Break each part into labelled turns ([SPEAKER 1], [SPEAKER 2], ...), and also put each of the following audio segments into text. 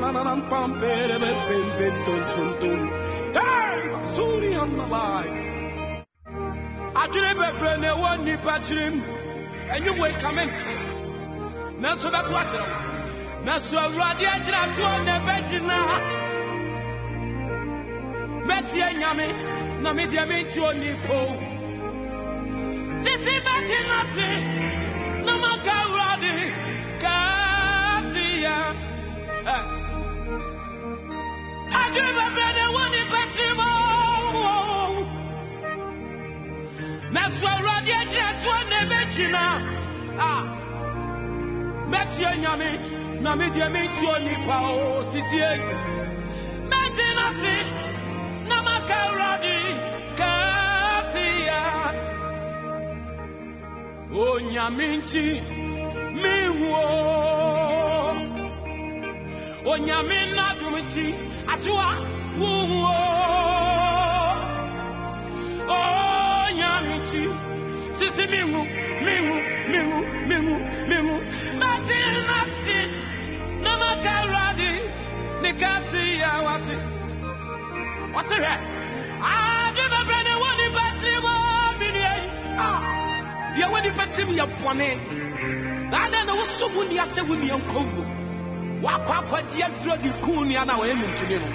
[SPEAKER 1] pam pem tum tum tum. Hey, suri on the light. Adwene bebree na ɛwɔ nnipa kyirim ɛnyɛ wei kame nto nanso bɛto akyerɛ wo nanso awurade agyina toɔ na ɛbɛgyina mɛtie nyame na medeɛ mente onipo sisi bɛgyina se na maka awurade mɛtie nyame na medeɛ mentie onipa o sisie mɛgyina se na maka awurade kaseɛ onyame nkyi menwuo onyame nnadom nkyi atoa wowuo onyame nkyi sisi menwu menwu menwu menwu menwu mɛgyina se na maka awurade ne kaseɛ wate ɔse hwɛ ade bebree ne wɔ nipa tirim menua yi deɛ wɔ nipa tirim yɛ bɔne na adɛn na woso wo nnia sɛ wo nnia nkɔwu wakɔ akɔgye aduro de kuu nnia no wɔyɛ mentumi no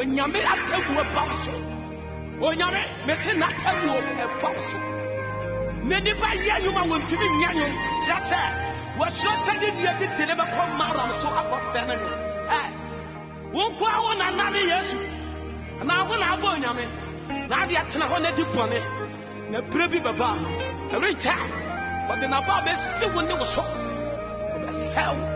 [SPEAKER 1] onyame atamuo ba wo so onyame mese n'atamuo ɛba wo so na nipa yɛ nnwom a wɔntumi nyɛ nnwom kyerɛ sɛ wɔhyerɛ sɛ ne dua bi te ne bɛkɔ maram so akɔsɛ no no ɛ wo nko a wo nana ne yesu? Anaa wo na abɔ onyame na ade atena hɔ na di bɔne na berɛ bi bɛba a ɛrenkyɛ wɔde naba a bɛsi wo ne wo so. Ɔbɛsɛ wo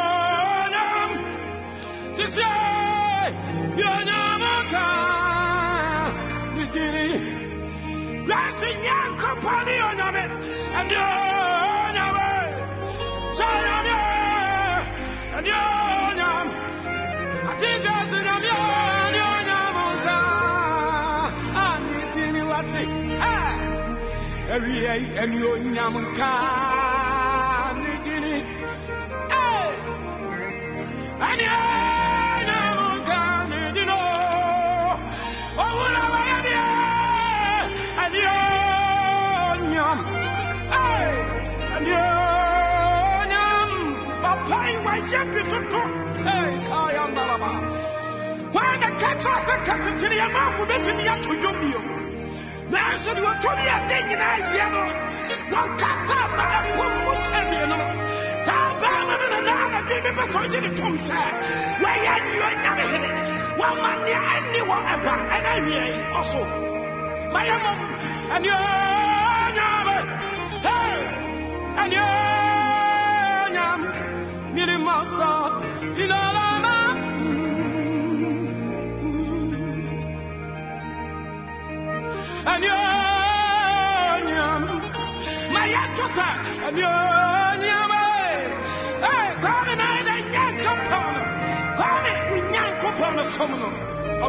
[SPEAKER 1] Nidini. Hey! And you're Yamanka, the catch us a capacity, a mouth will be to me up to you nanso deɛ ɔtɔre ade nyinaa yɛ no wɔnkasa ma ɛpo mu kyɛdeɛ no saa bɛrima no nanaa na de mepɛ sɛ ɔgye ne tom sɛ wɔyɛ nneɛ onyame hene wɔma nneɛ ɛnni wɔ ɛba ɛna wie ɔso mayɛ mom ɛneɛ nyame ɛneɛ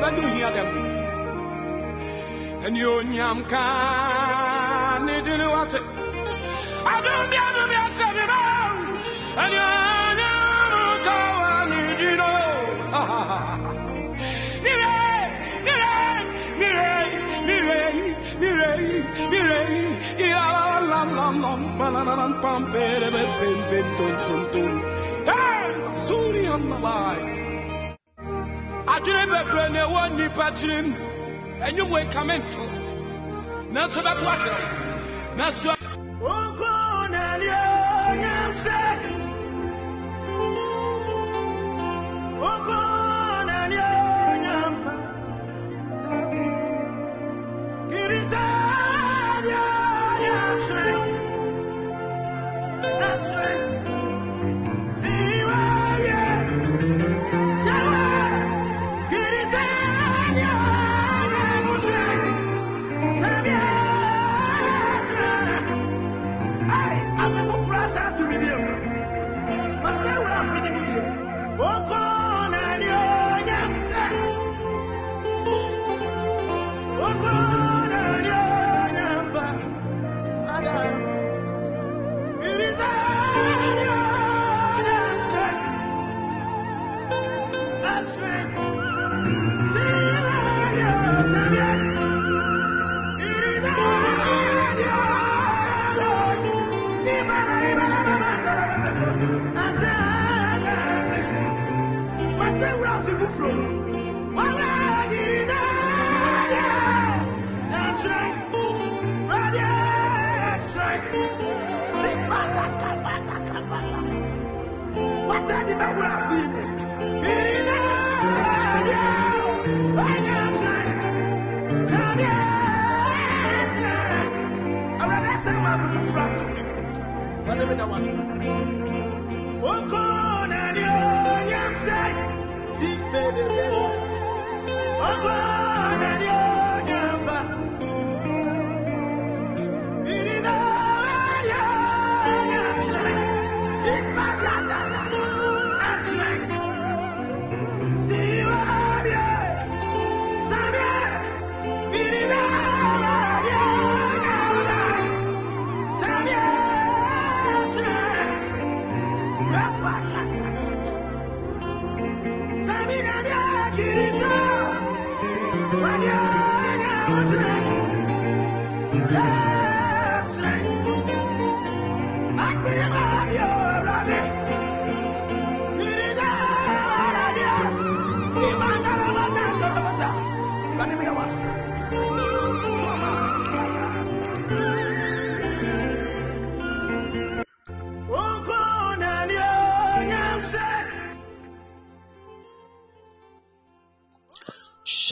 [SPEAKER 1] That you hear them. Anyonyam can it do what? I don't be able to be a seven. Anyonyam can it do know. Adwene bebree na ɛwɔ nnipa tirim ɛnyɛ mu ekame nto. Nanso bɛto akyerɛ nanso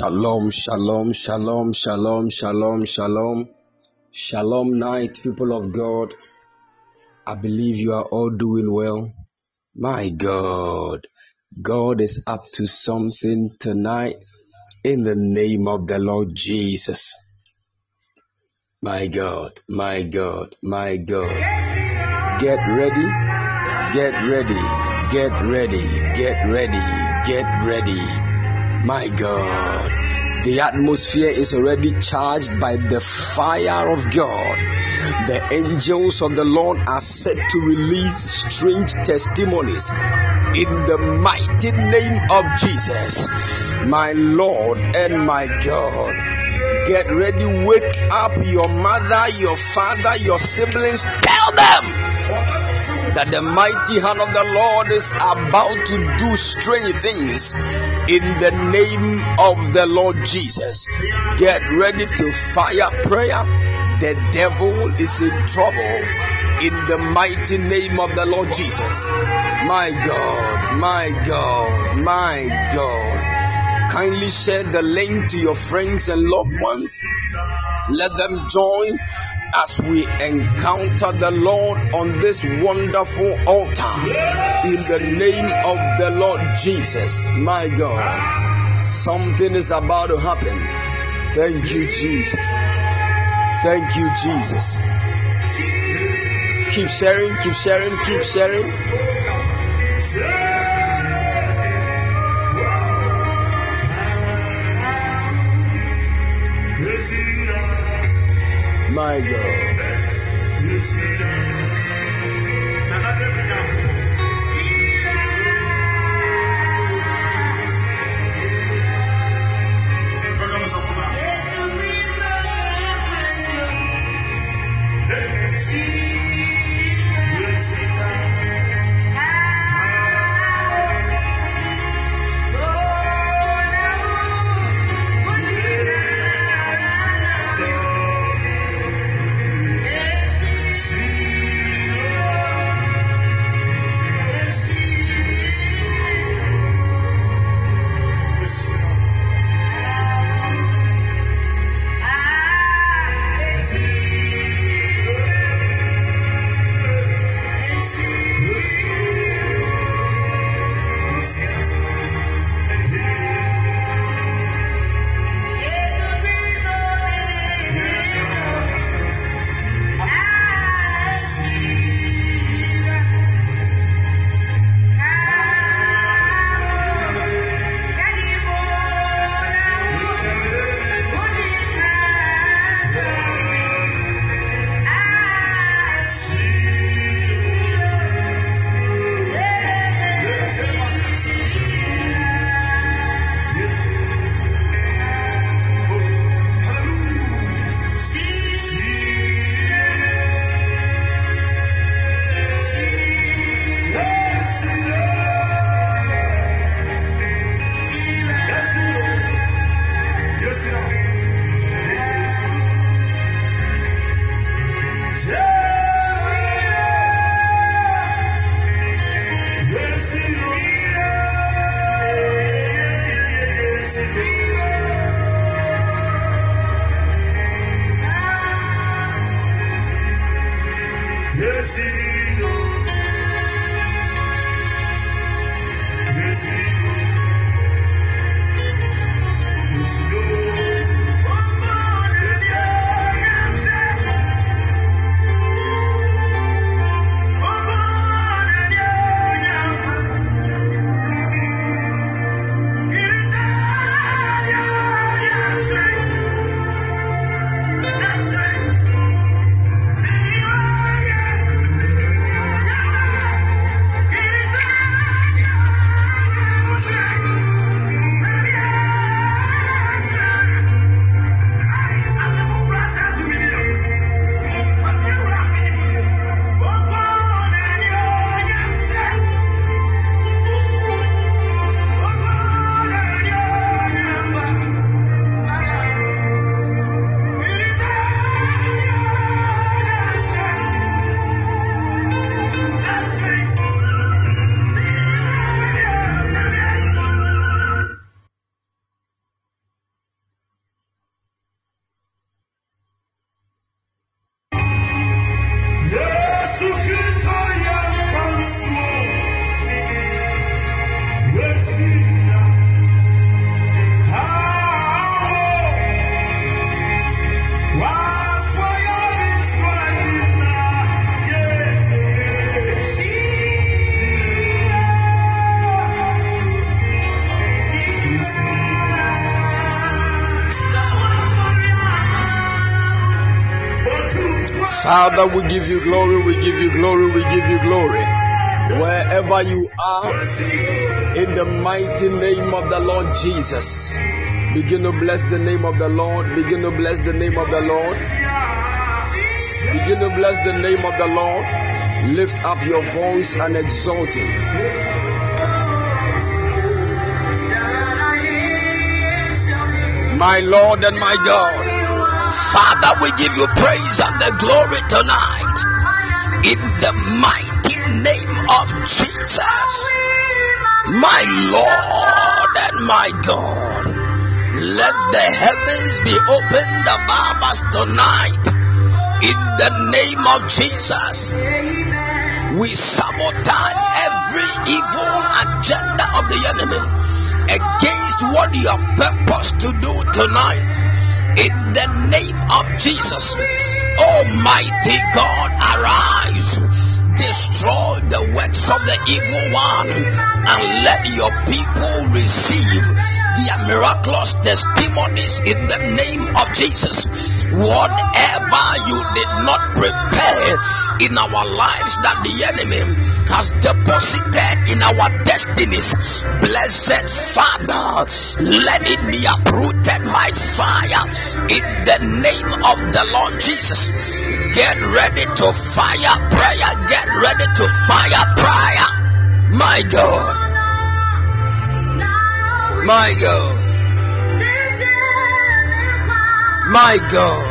[SPEAKER 2] Shalom, shalom, shalom, shalom, shalom, shalom. Shalom night, people of God. I believe you are all doing well. My God, God is up to something tonight in the name of the Lord Jesus. My God, my God, my God. Get ready, get ready, get ready, get ready, get ready. My God. The atmosphere is already charged by the fire of God. The angels of the Lord are set to release strange testimonies in the mighty name of Jesus, my Lord and my God. Get ready, wake up your mother, your father, your siblings. Tell them that the mighty hand of the Lord is about to do strange things in the name of the Lord Jesus. Get ready to fire prayer. The devil is in trouble in the mighty name of the Lord Jesus. My God, my God, my God. Kindly share the link to your friends and loved ones. Let them join as we encounter the Lord on this wonderful altar in the name of the Lord Jesus. My God, something is about to happen. Thank you, Jesus. Thank you, Jesus. Keep sharing, keep sharing, keep sharing. My God. Give you glory, we give you glory, we give you glory. Wherever you are, in the mighty name of the Lord Jesus, begin to bless the name of the Lord, begin to bless the name of the Lord, begin to bless the name of the Lord. Lift up your voice and exalt Him. My Lord and my God, Father, we give you praise and the glory tonight in the mighty name of Jesus. My Lord and my God, let the heavens be opened above us tonight in the name of Jesus. We sabotage every evil agenda of the enemy against what you have purposed to do tonight in the name of Jesus. Almighty God, arise, destroy the works of the evil one, and let your people receive their miraculous testimonies in the name of Jesus. Whatever you did not prepare in our lives that the enemy has deposited in our destinies, blessed Father, let it be uprooted by fire in the name of the Lord Jesus. Get ready to fire prayer, get ready to fire prayer. My God, my God, my God.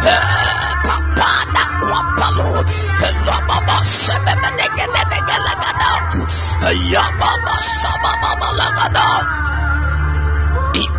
[SPEAKER 2] Sevratimo, Papa Naquapalo, Elababa Sebebe Balagada.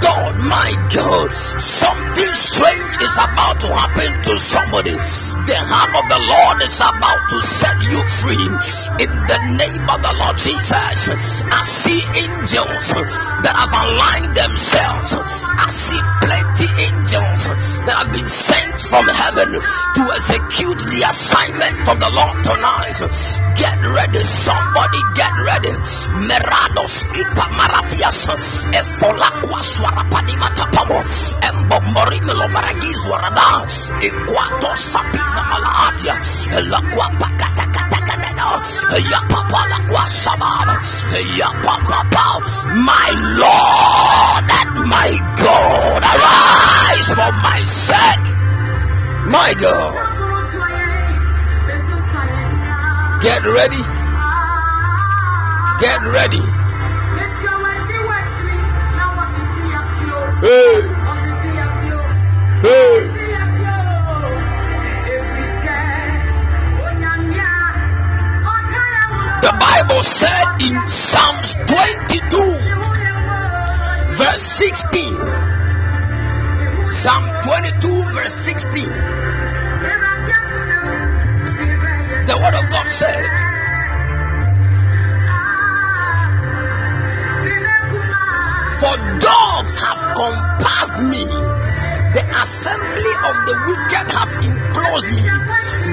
[SPEAKER 2] god my god something strange is about to happen to somebody. The hand of the lord is about to set you free. In the name of the lord jesus i see angels that have aligned themselves. I see plenty angels that have been sent from heaven to execute the assignment of the Lord tonight. Get ready, somebody get ready. Merados ipa maratias efola kwaswara panima tapamo embombori melo maragiz warada ikwato sapiza malaatia la kwa my Lord and my God arise for my sake my God Get ready. Get ready. Hey. Hey. Bible said in Psalms 22, verse 16. Psalm 22, verse 16. The word of God said, For dogs have compassed me, the assembly of the wicked have enclosed me,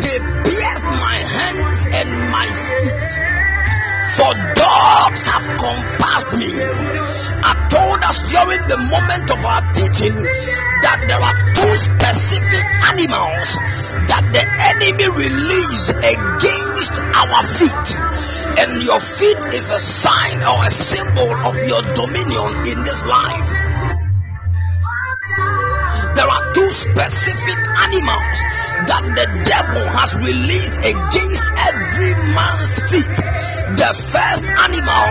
[SPEAKER 2] they pierced my hands and my feet. For dogs have compassed me. I told us during the moment of our teaching that there are two specific animals that the enemy released against our feet. And your feet is a sign or a symbol of your dominion in this life. There are two specific animals that the devil has released against every man's feet. The first animal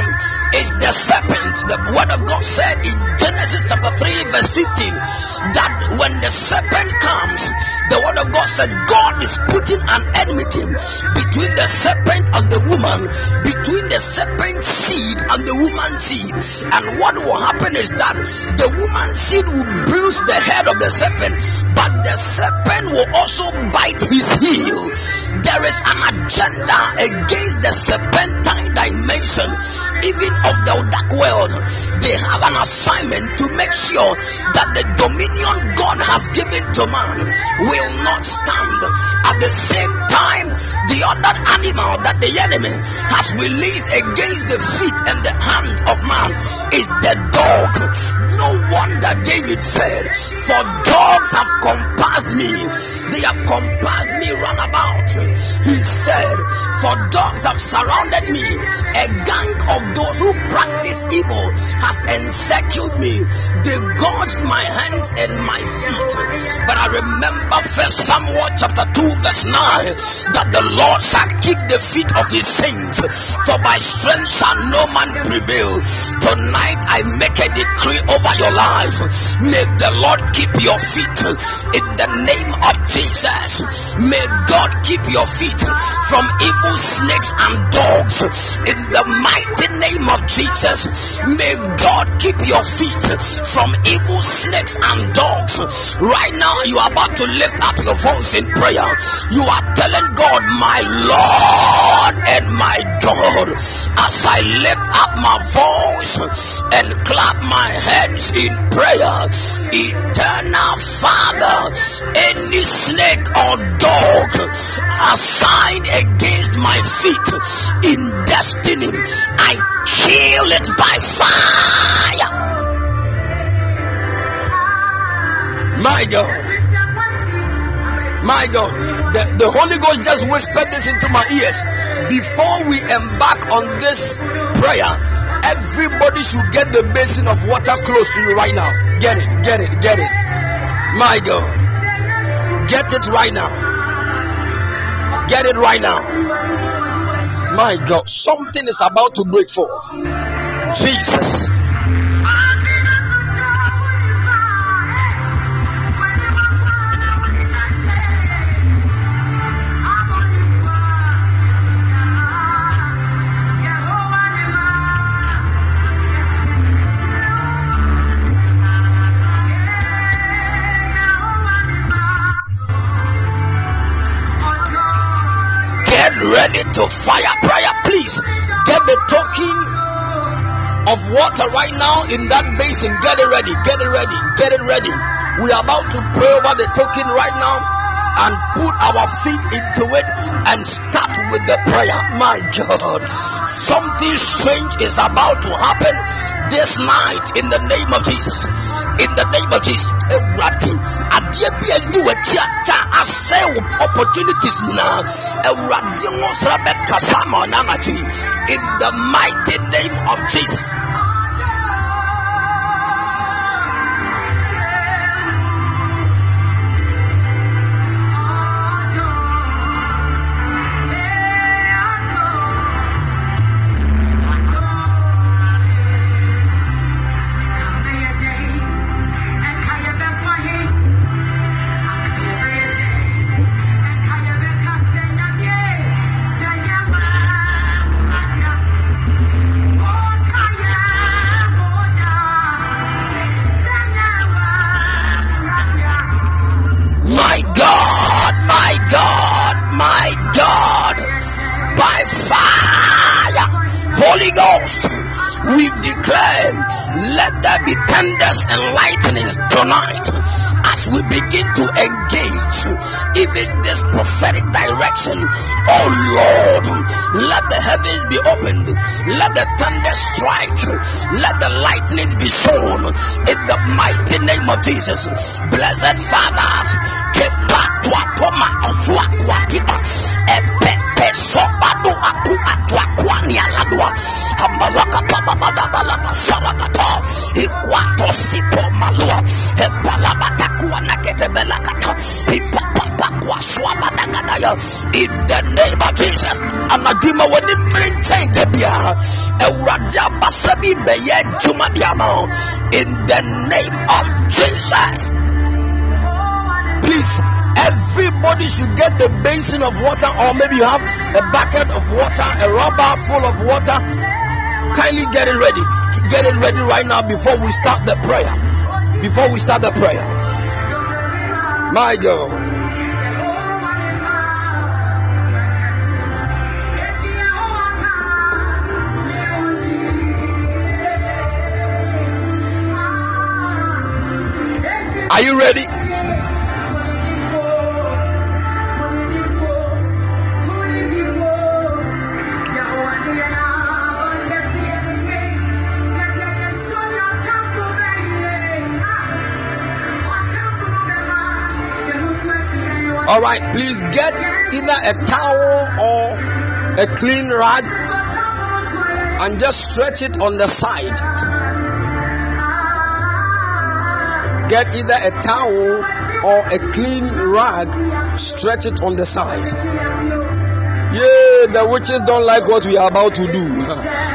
[SPEAKER 2] is the serpent. The word of God said in Genesis chapter 3, verse 15, that when the serpent comes, the word of God said God is putting an enmity between the serpent and the woman, between the serpent's seed and the woman's seed. And what will happen is that the woman's seed will bruise the head of the serpent, but the serpent will also bite his heel. There is an agenda against the serpentine dimension, even of the dark world. They have an assignment to make sure that the dominion God has given to man will not stand. At the same time, the other animal that the enemy has released against the feet and the hand of man is the dog. No wonder David said, For dogs have compassed me, they have compassed me round about. He said, For dogs have surrounded me, a gang of those who practice evil has encircled me. They gorged my hands and my feet. But I remember First Samuel chapter 2, verse 9, that the Lord shall keep the feet of his saints, for by strength shall no man prevail. Tonight I make a decree over your life. May the Lord keep your feet in the name of Jesus. May God keep your feet from evil snakes and dogs in the mighty name of Jesus. May God keep your feet from evil snakes and dogs. Right now, you are about to lift up your voice in prayer. You are telling God, My Lord and my God, as I lift up my voice and clap my hands in prayer, eternal Father, any snake or dog assigned against my feet in destiny, I kill it by fire. My God. My God. The, the Holy Ghost just whispered this into my ears. Before we embark on this prayer, everybody should get the basin of water close to you right now. Get it, get it, get it. My God. Get it right now. Get it right now. My God. Something is about to break forth. Jesus. Of water right now in that basin. Get it ready. Get it ready. Get it ready. We are about to pray over the token right now and put our feet into it and start with the prayer. My God, something strange is about to happen this night in the name of Jesus. In the name of Jesus. Opportunities yi. In the mighty name of Jesus. Blessed Father, kepa tua toma osua watiba epepe soba do aku atua kwani aladua amalaka papa bada balaba sarakata ikwato sipo malua epalabata kuana ketebela kata ipapapa kwa swaba dagadaya in the name of Jesus amadima wani mrinchen debia ewurade abasa bi bɛyɛ ntoma de ama wo. in the name of Jesus everybody should get the basin of water or maybe you have a bucket of water a rubber full of water. Kindly get it ready. Get it ready right now before we start the prayer. Before we start the prayer. My god. Are you ready clean rag and just stretch it on the side get either a towel or a clean rag, stretch it on the side. Yeah, the witches don't like what we are about to do,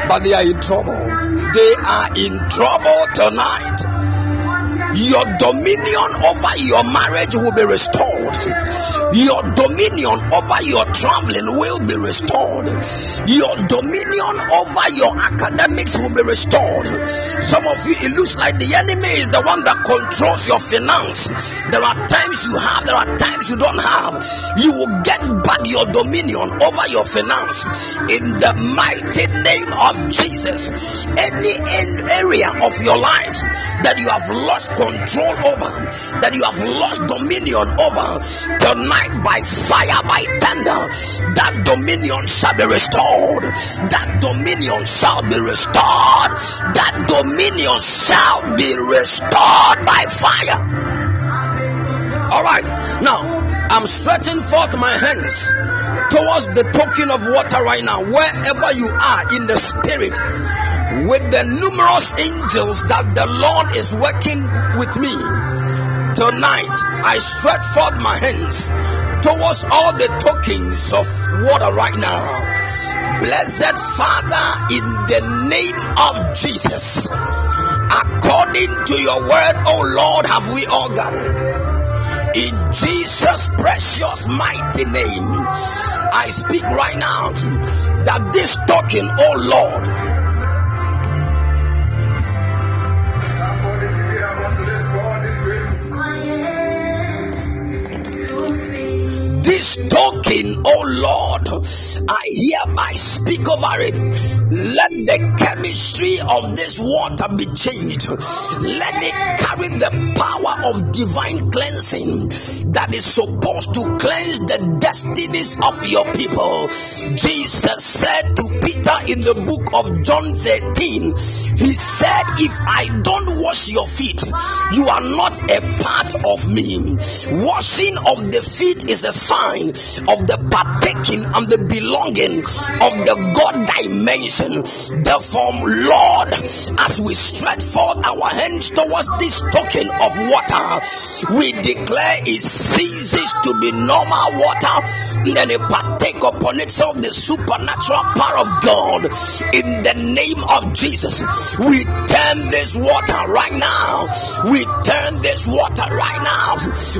[SPEAKER 2] but they are in trouble. They are in trouble tonight. Your dominion over your marriage will be restored. Your dominion over your traveling will be restored. Your dominion over your academics will be restored. Some of you, it looks like the enemy is the one that controls your finance. There are times you have, there are times you don't have. You will get back your dominion over your finance in the mighty name of Jesus. Any area of your life that you have lost control over, that you have lost dominion over, tonight by fire, by thunder, that dominion shall be restored. That dominion shall be restored. That dominion shall be restored by fire. All right, now I'm stretching forth my hands towards the token of water right now, wherever you are in the spirit, with the numerous angels that the Lord is working with me. Tonight, I stretch forth my hands towards all the tokens of water right now. Blessed Father, in the name of Jesus, according to your word, O Lord, have we all gathered in Jesus' precious mighty name. I speak right now that this token, oh Lord, this token, oh Lord, I hereby speak over it. Let the chemistry of this water be changed. Let it carry the power of divine cleansing that is supposed to cleanse the destinies of your people. Jesus said to Peter in the book of John 13, He said, If I don't wash your feet, you are not a part of me. Washing of the feet is a sign of the partaking and the belonging of the God dimension. Therefore, Lord, as we stretch forth our hands towards this token of water, we declare it ceases to be normal water, then it partake upon itself the supernatural power of God. In the name of Jesus, we turn this water right now. We turn this water right now.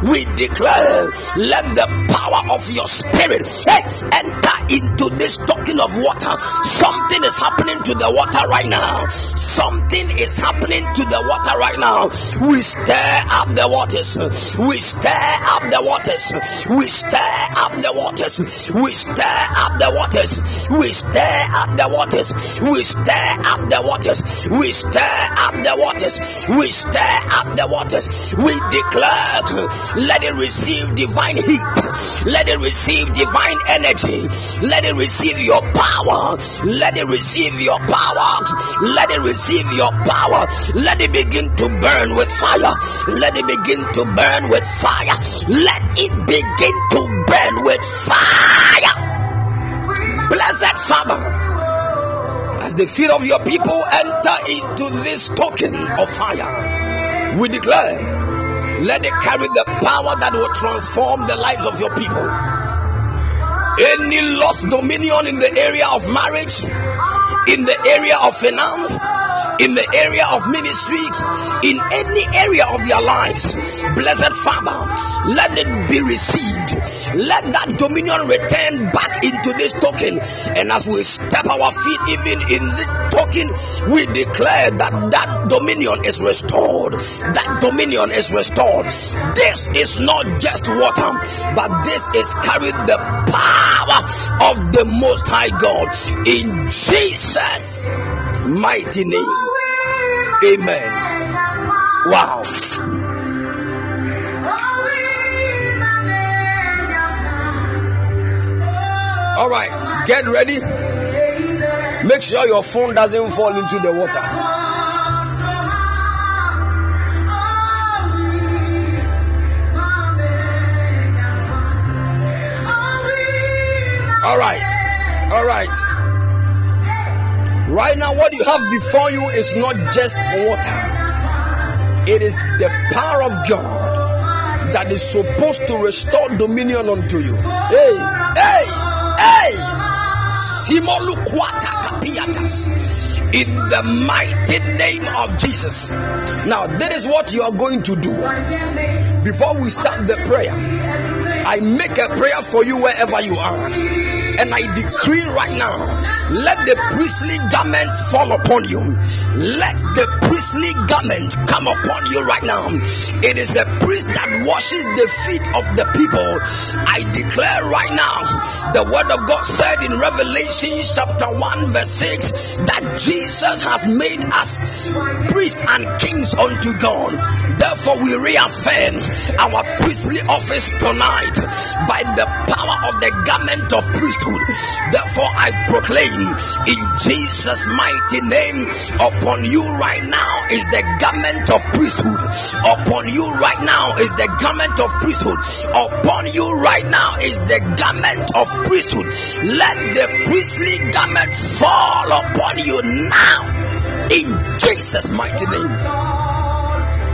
[SPEAKER 2] We declare, let the power of your spirit Let's enter into this token of water. Something is happening to the water right now. Something is happening to the water right now. We stir up the waters. We stir up the waters. We stir up the waters. We stir up the waters. We stir up the waters. We stir up the waters. We stir up the waters. We stir up the waters. We declare, let it receive divine heat. Let it receive divine energy. Let it receive your power. Let it receive your power. Let it receive your power. Let it begin to burn with fire. Let it begin to burn with fire. Let it begin to burn with fire. Blessed Father, as the feet of your people enter into this token of fire, we declare, let it carry the power that will transform the lives of your people. Any lost dominion in the area of marriage, in the area of finance, in the area of ministry, in any area of your lives. Blessed Father, let it be received. Let that dominion return back into this token. And as we step our feet, even in the token, we declare that that dominion is restored. That dominion is restored. This is not just water, but this is carried the power of the Most High God in Jesus' mighty name. Amen. Wow. All right, get ready. Make sure your phone doesn't fall into the water. All right. All right. Right now, what you have before you is not just water, it is the power of God that is supposed to restore dominion unto you. Hey, hey, hey! In the mighty name of Jesus. Now, that is what you are going to do. Before we start the prayer, I make a prayer for you wherever you are. And I decree right now, let the priestly garment fall upon you. Let the priestly garment come upon you right now. It is a priest that washes the feet of the people. I declare right now, the word of God said in Revelation chapter 1, verse 6, that Jesus has made us priests and kings unto God. Therefore, we reaffirm our priestly office tonight by the power of the garment of priesthood. Therefore, I proclaim in Jesus' mighty name upon you right now is the garment of priesthood. Upon you right now is the garment of priesthood. Upon you right now is the garment of priesthood. Let the priestly garment fall upon you now in Jesus' mighty name.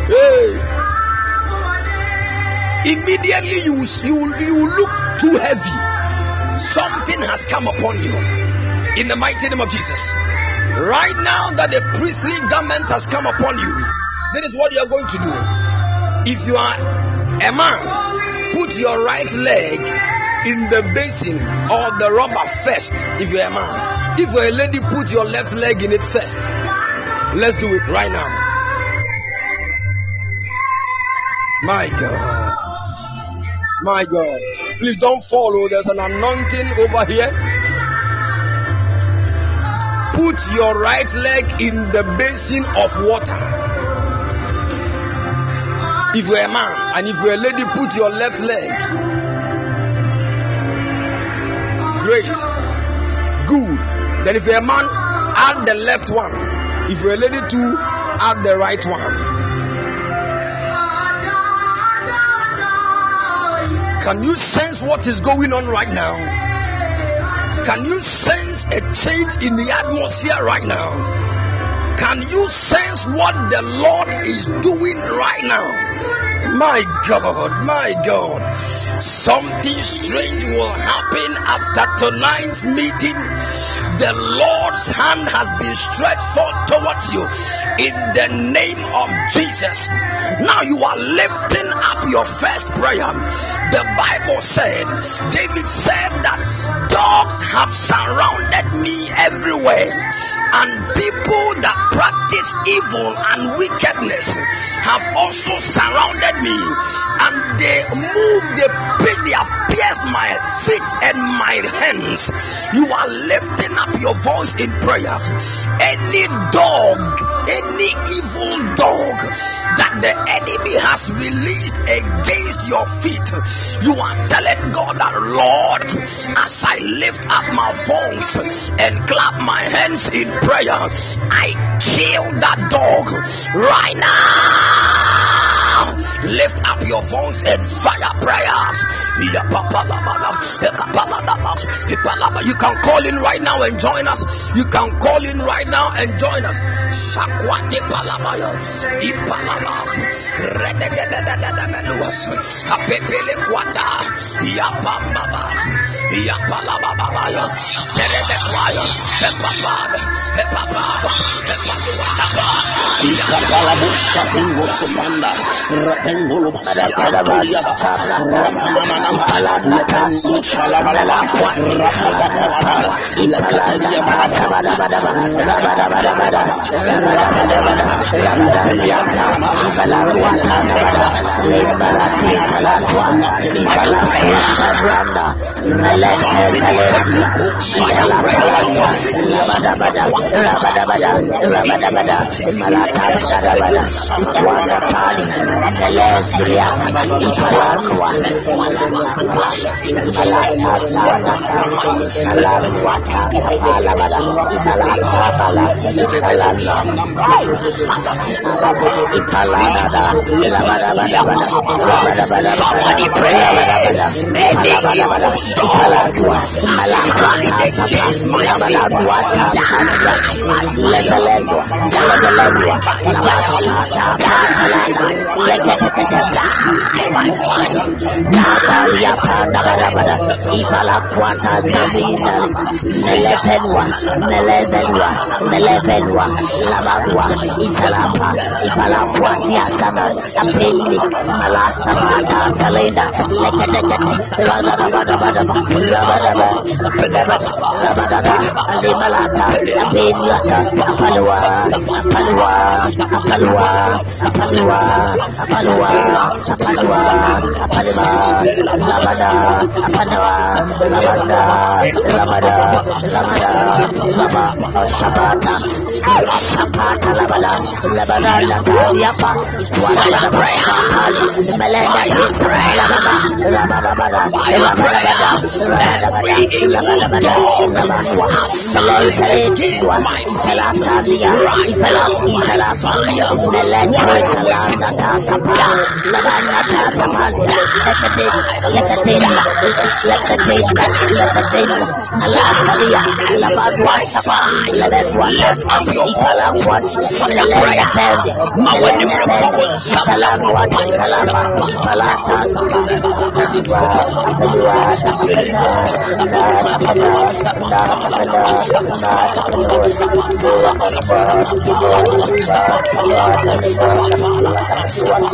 [SPEAKER 2] Hey. Immediately you you you look too heavy. Something has come upon you in the mighty name of Jesus. Right now that the priestly garment has come upon you, this is what you are going to do. If you are a man, put your right leg in the basin or the rubber first. If you're a man, if you're a lady, put your left leg in it first. Let's do it right now. My God. My God. Please don't follow. Oh, there's an anointing over here. Put your right leg in the basin of water. If you're a man and if you're a lady, put your left leg. Great. Good. Then if you're a man, add the left one. If you're a lady too, add the right one. Can you sense what is going on right now? Can you sense a change in the atmosphere right now? Can you sense what the Lord is doing right now? My God, my God. Something strange will happen after tonight's meeting. The Lord's hand has been stretched forth towards you in the name of Jesus. Now you are lifting up your first prayer. The Bible said, David said that dogs have surrounded me everywhere, and people that practice evil and wickedness have also surrounded me, and they move, they they have pierced my feet and my hands. You are lifting up your voice in prayer. Any dog, any evil dog that the enemy has released against your feet, you are telling God that Lord, as I lift up my voice and clap my hands in prayer, I kill that dog right now. Lift up your voice and fire prayer. You can call in right now and join us. You can call in right now and join us.
[SPEAKER 3] Ilakatalia
[SPEAKER 2] Somebody pray. Any evil dog rise against my feet. Die by fire. Die
[SPEAKER 4] Zelelua, Labashata, Patalaba, Leketekete, Natalia Pandabarabara, Ibala Quata Zabina, Nelepenwa, Nelevenwa, Nelevenwa, Labarua, Isalapa, Ibala Quatia Sana, Apeli, Malasa Mata, Talenda, Leketekete, Rabadabadabadaba, Rabadaba, Rabadaba, Alimalata, Apeliata, Apalua, Apalua, Apalua, Apalua, Apalua, Apalua, Apalua, Labada, Apalua, Labada, Labada, Labada, Laba, Shabata, Shabata, Labada, Labada, Labada, Wada, Melenda, Labada, Labada, Labada, Labada, Labada, Labada, Labada, Ipala,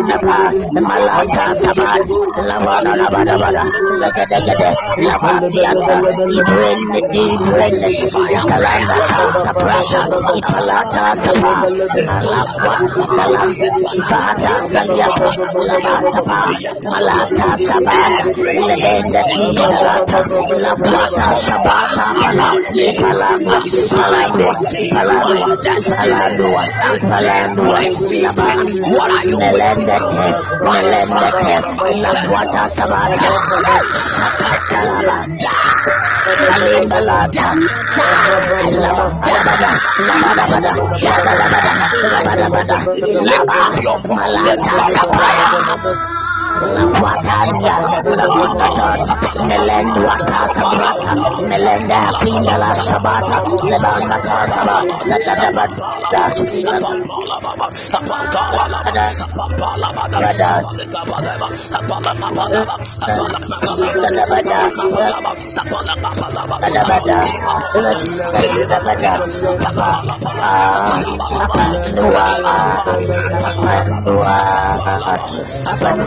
[SPEAKER 4] Laba, Melendeke, Melendeke, Lakwata Sabata, Kalaba, Alimbalata, Labada, Labada, Labada, Labada, Sabata, Lebanda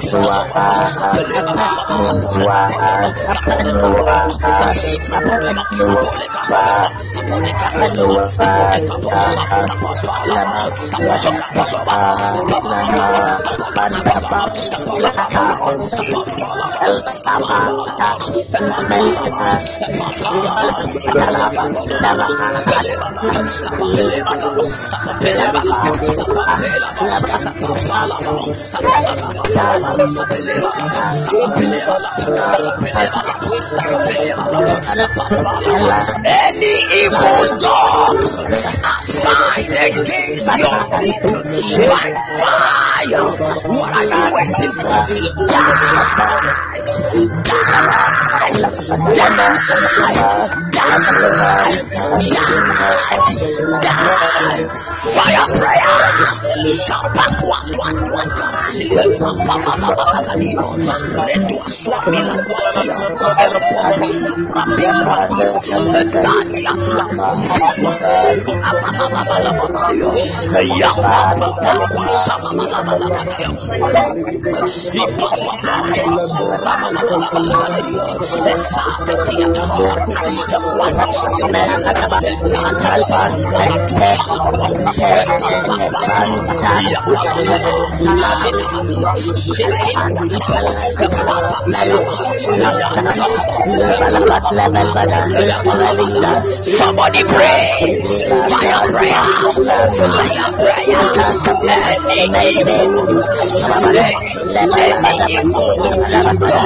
[SPEAKER 4] Saba, Latabat,
[SPEAKER 2] Any evil dog assigned against your feet by fire. What are you waiting for? Die! Fire prayer! Somebody pray. Fire prayer. Fire prayer. Any evil any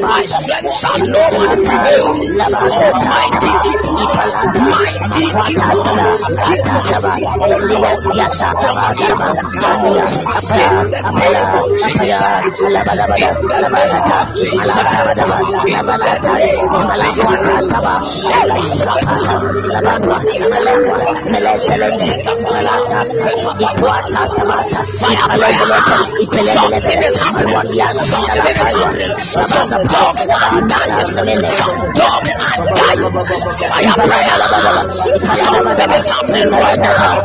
[SPEAKER 2] my strength. Shall no man prevail. Almighty mighty keeper, in the name of Jesus. Is happening. Some dogs are dying. Some dogs are dying. Something is happening right now.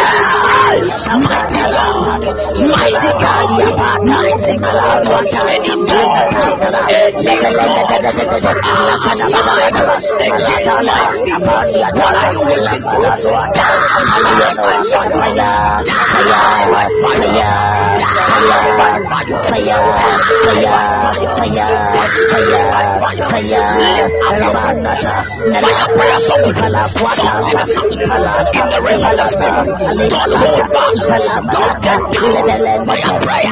[SPEAKER 2] Mighty God, mighty God, mighty God, against my feet. What are you waiting for? Die by fire, die by fire, die by fire, fire prayer something, something is happening Fire prayer,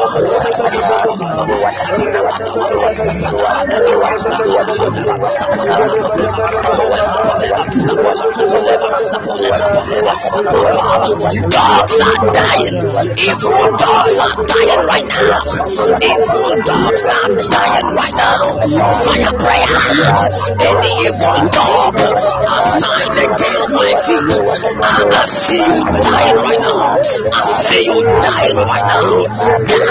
[SPEAKER 2] Dogs are dying. Evil dogs are dying right now. Evil dogs are dying right now. Fire prayer. Any evil dog assigned against my feet. I, I see you dying right now. I see you dying right now.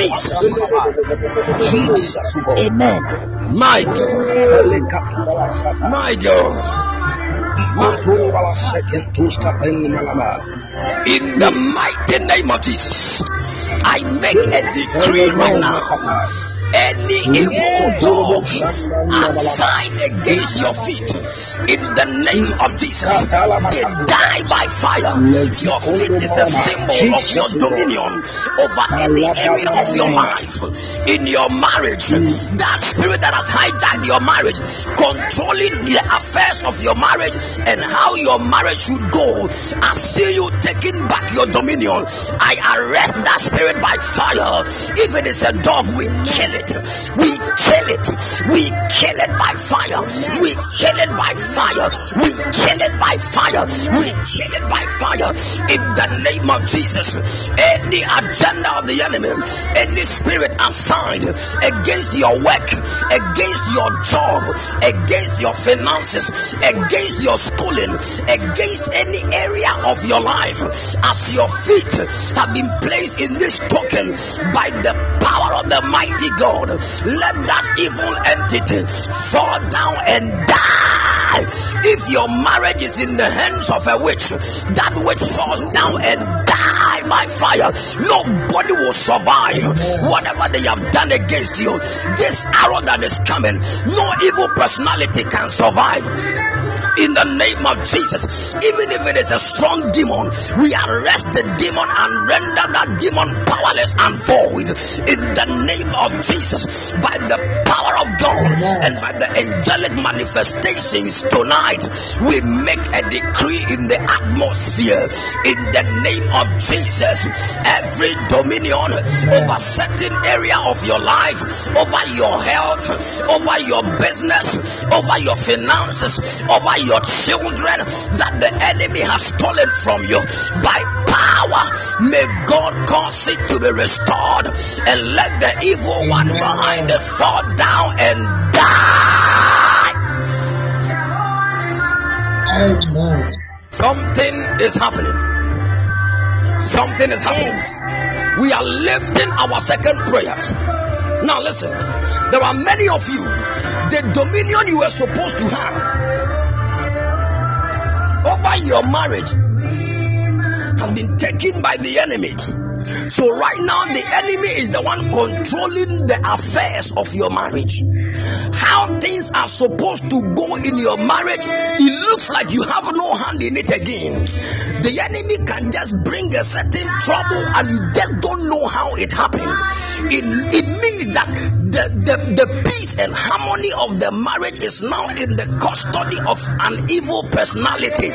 [SPEAKER 2] Jesus.
[SPEAKER 4] Amen.
[SPEAKER 2] My God. My God. In the mighty name of Jesus, I make a decree right now. Any evil dog assigned against your feet, in the name of Jesus, they die by fire. Your feet is a symbol of your dominion over any area of your life. In your marriage, that spirit that has hijacked your marriage, controlling the affairs of your marriage and how your marriage should go. I see you taking back your dominion. I arrest that spirit by fire. If it is a dog, we kill it. We kill it. We kill it by fire. We kill it by fire. We kill it by fire. We kill it by fire. In the name of Jesus. Any agenda of the enemy, any spirit assigned against your work, against your job, against your finances, against your schooling, against any area of your life, as your feet have been placed in this token by the power of the mighty God, let that evil entity fall down and die. If your marriage is in the hands of a witch, that witch falls down and die by fire. Nobody will survive. Whatever they have done against you, this arrow that is coming, no evil personality can survive in the name of Jesus. Even if it is a strong demon, we arrest the demon and render that demon powerless and void in the name of Jesus by the power of God and by the angelic manifestations tonight. We make a decree in the atmosphere in the name of Jesus. Every dominion over certain area of your life, over your health, over your business, over your finances, over your children that the enemy has stolen from you by power. May God cause it to be restored and let the evil one behind it fall down and die.
[SPEAKER 4] Amen.
[SPEAKER 2] Something is happening. Something is happening. We are lifting our second prayer. Now, listen, there are many of you, the dominion you were supposed to have over your marriage has been taken by the enemy. So, right now, the enemy is the one controlling the affairs of your marriage. How things are supposed to go in your marriage, it looks like you have no hand in it again. The enemy can just bring a certain trouble and you just don't know how it happened. It, it means that the, the, the peace and harmony of the marriage is now in the custody of an evil personality.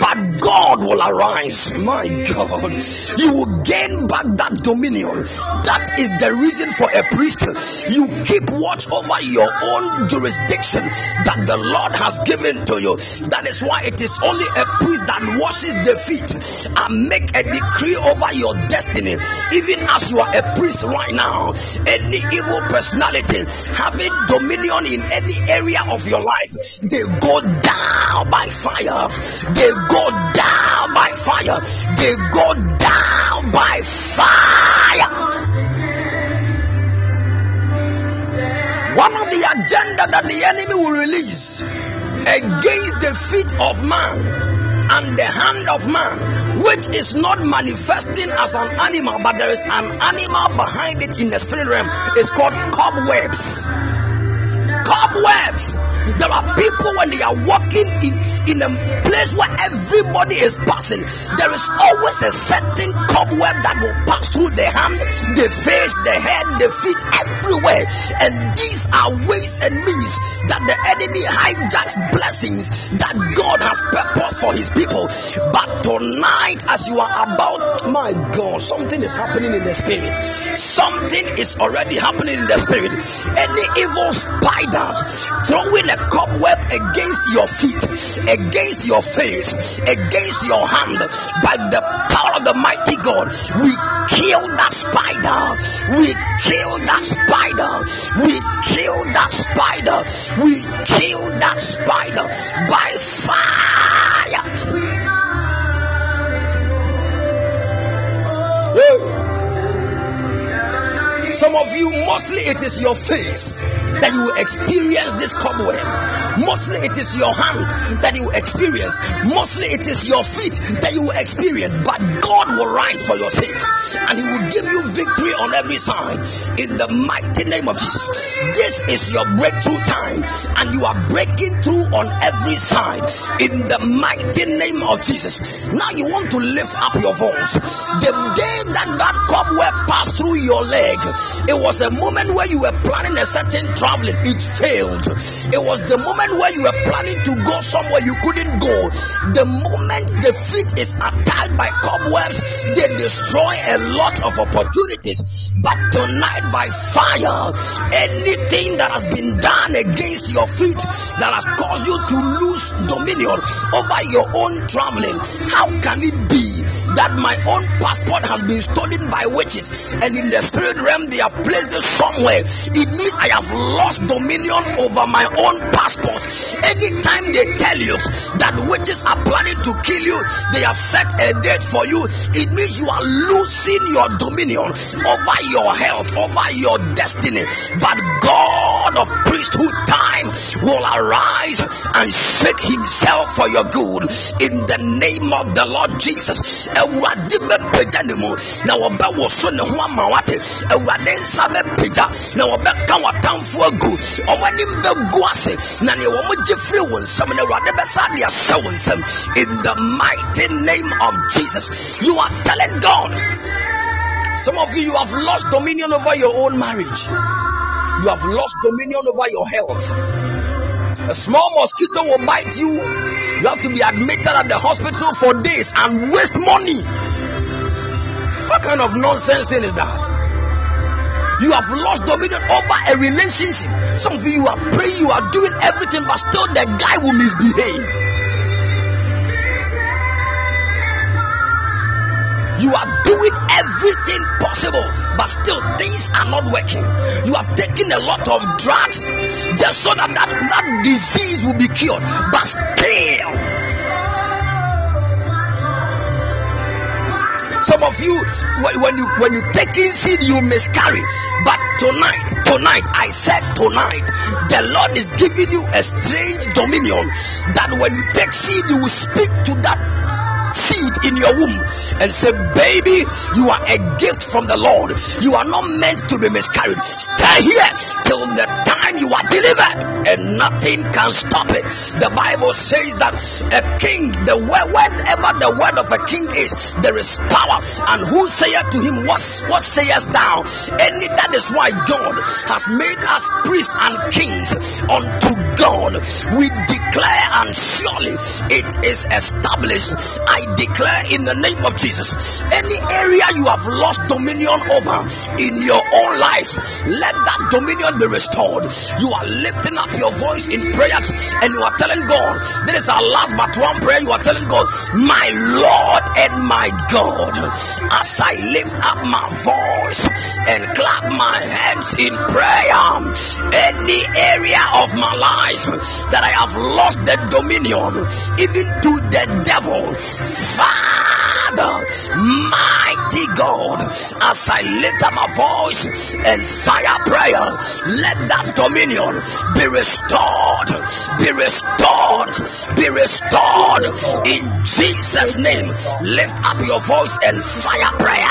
[SPEAKER 2] But God will arise. My God. You will gain back that dominion. That is the reason for a priest. You keep watch over your own jurisdiction that the Lord has given to you. That is why it is only a priest that washes the feet and make a decree over your destiny. Even as you are a priest right now, any evil personality having dominion in any area of your life, they go down by fire. They go down by fire. They go down by fire. One of the agenda that the enemy will release against the feet of man and the hand of man, which is not manifesting as an animal, but there is an animal behind it in the spirit realm, is called cobwebs. Cobwebs. There are people when they are walking in, in a place where everybody is passing, there is always a certain cobweb that will pass through the hand, the face, the head, the feet, everywhere. And these are ways and means that the enemy hijacks blessings that God has purposed for his people. But tonight, as you are about, my God, something is happening in the spirit. Something is already happening in the spirit. Any evil spider throwing a cobweb against your feet, against your face, against your hand, by the power of the mighty God, we kill that spider. We kill that spider. We kill that spider. We kill that spider by fire. Some of you, mostly it is your face that you will experience this cobweb. Mostly it is your hand that you will experience. Mostly it is your feet that you will experience. But God will rise for your sake and He will give you victory on every side in the mighty name of Jesus. This is your breakthrough time and you are breaking through on every side in the mighty name of Jesus. Now you want to lift up your voice. The day that that cobweb passed through your leg, it was a moment where you were planning a certain traveling, it failed. It was the moment where you were planning to go somewhere you couldn't go. The moment the feet is attacked by cobwebs, they destroy a lot of opportunities. But tonight, by fire, anything that has been done against your feet that has caused you to lose dominion over your own traveling, how can it be that my own passport has been stolen by witches and in the spirit realm they have placed it somewhere? It means I have lost dominion over my own passport. Anytime they tell you that witches are planning to kill you, they have set a date for you. It means you are losing your dominion over your health, over your destiny. But God of priesthood time will arise and shake himself for your good in the name of the Lord Jesus. Nsa bɛpagya na wɔbɛka w'atamfo agu ɔmo anim bɛgu ase na nea wɔn gye firi wo nsam na awurade bɛsa de ahyɛ wo nsam in the mighty name of Jesus you are telling God some of you you have lost dominion over your own marriage you have lost dominion over your health a small mosquito will bite you. You have to be admitted at the hospital for days and waste money. What kind of nonsense thing is that? You have lost dominion over a relationship. Some of you, are praying, you are doing everything, but still the guy will misbehave. You are doing everything possible, but still things are not working. You have taken a lot of drugs just so that that, that disease will be cured, but still. Some of you, when you when you take in seed, you miscarry. But tonight, tonight, I said tonight, the Lord is giving you a strange dominion that when you take seed, you will speak to that seed in your womb and say, Baby, you are a gift from the Lord. You are not meant to be miscarried. Stay here till the time you are delivered, and nothing can stop it. The Bible says that a king, the whenever the word of a king is, there is power. And who saith to him, What, what sayest thou? Any that is why God has made us priests and kings unto God. We declare, and surely it is established. I declare in the name of Jesus, any area you have lost dominion over in your own life, let that dominion be restored. You are lifting up your voice in prayer and you are telling God, this is our last but one prayer. You are telling God, my Lord and my God, as I lift up my voice and clap my hands in prayer, any area of my life that I have lost the dominion, even to the devil, Father, mighty God, as I lift up my voice and fire prayer, let that dominion be restored, be restored, be restored in Jesus' name. Lift up your voice and fire prayer.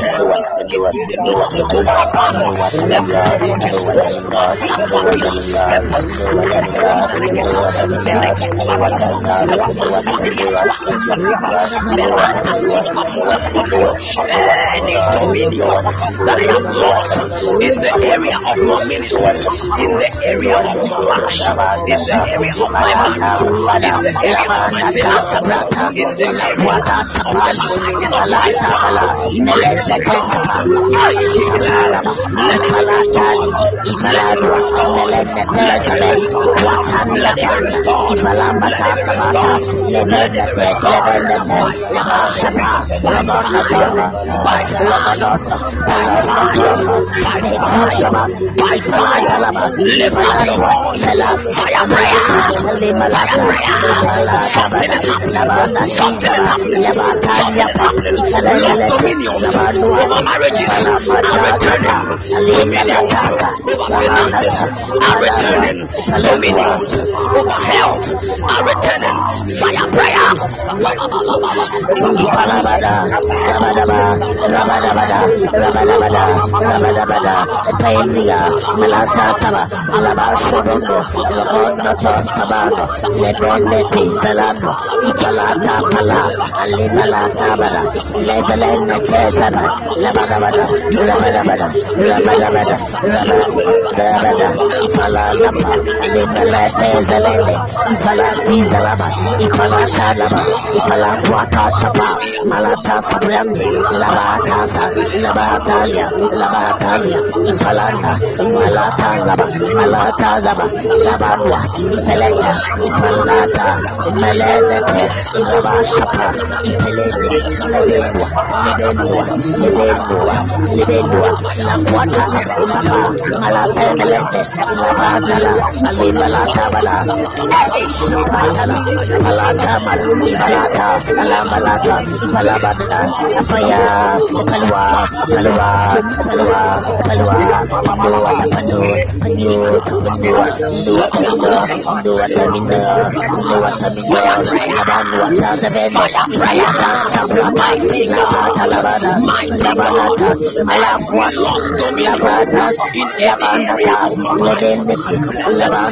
[SPEAKER 2] Any dominion I have lost in the area of my ministry, in the area of my marriage, in the area of my marriage, in the area of my finances, in the area of my let happening. Something is happening. Something is happening. Lost dominions over marriages are returning. Dominions over finances are returning. Dominions over health are returning. Fire prayer.
[SPEAKER 4] Melezete, Labashapa, Liberdua, Liberdua, Abanua, Seven, Rayata, Sabrata, Labata, Labada, Labanata, Malafua, Labata, in Ipwana Bashapani, Ipala,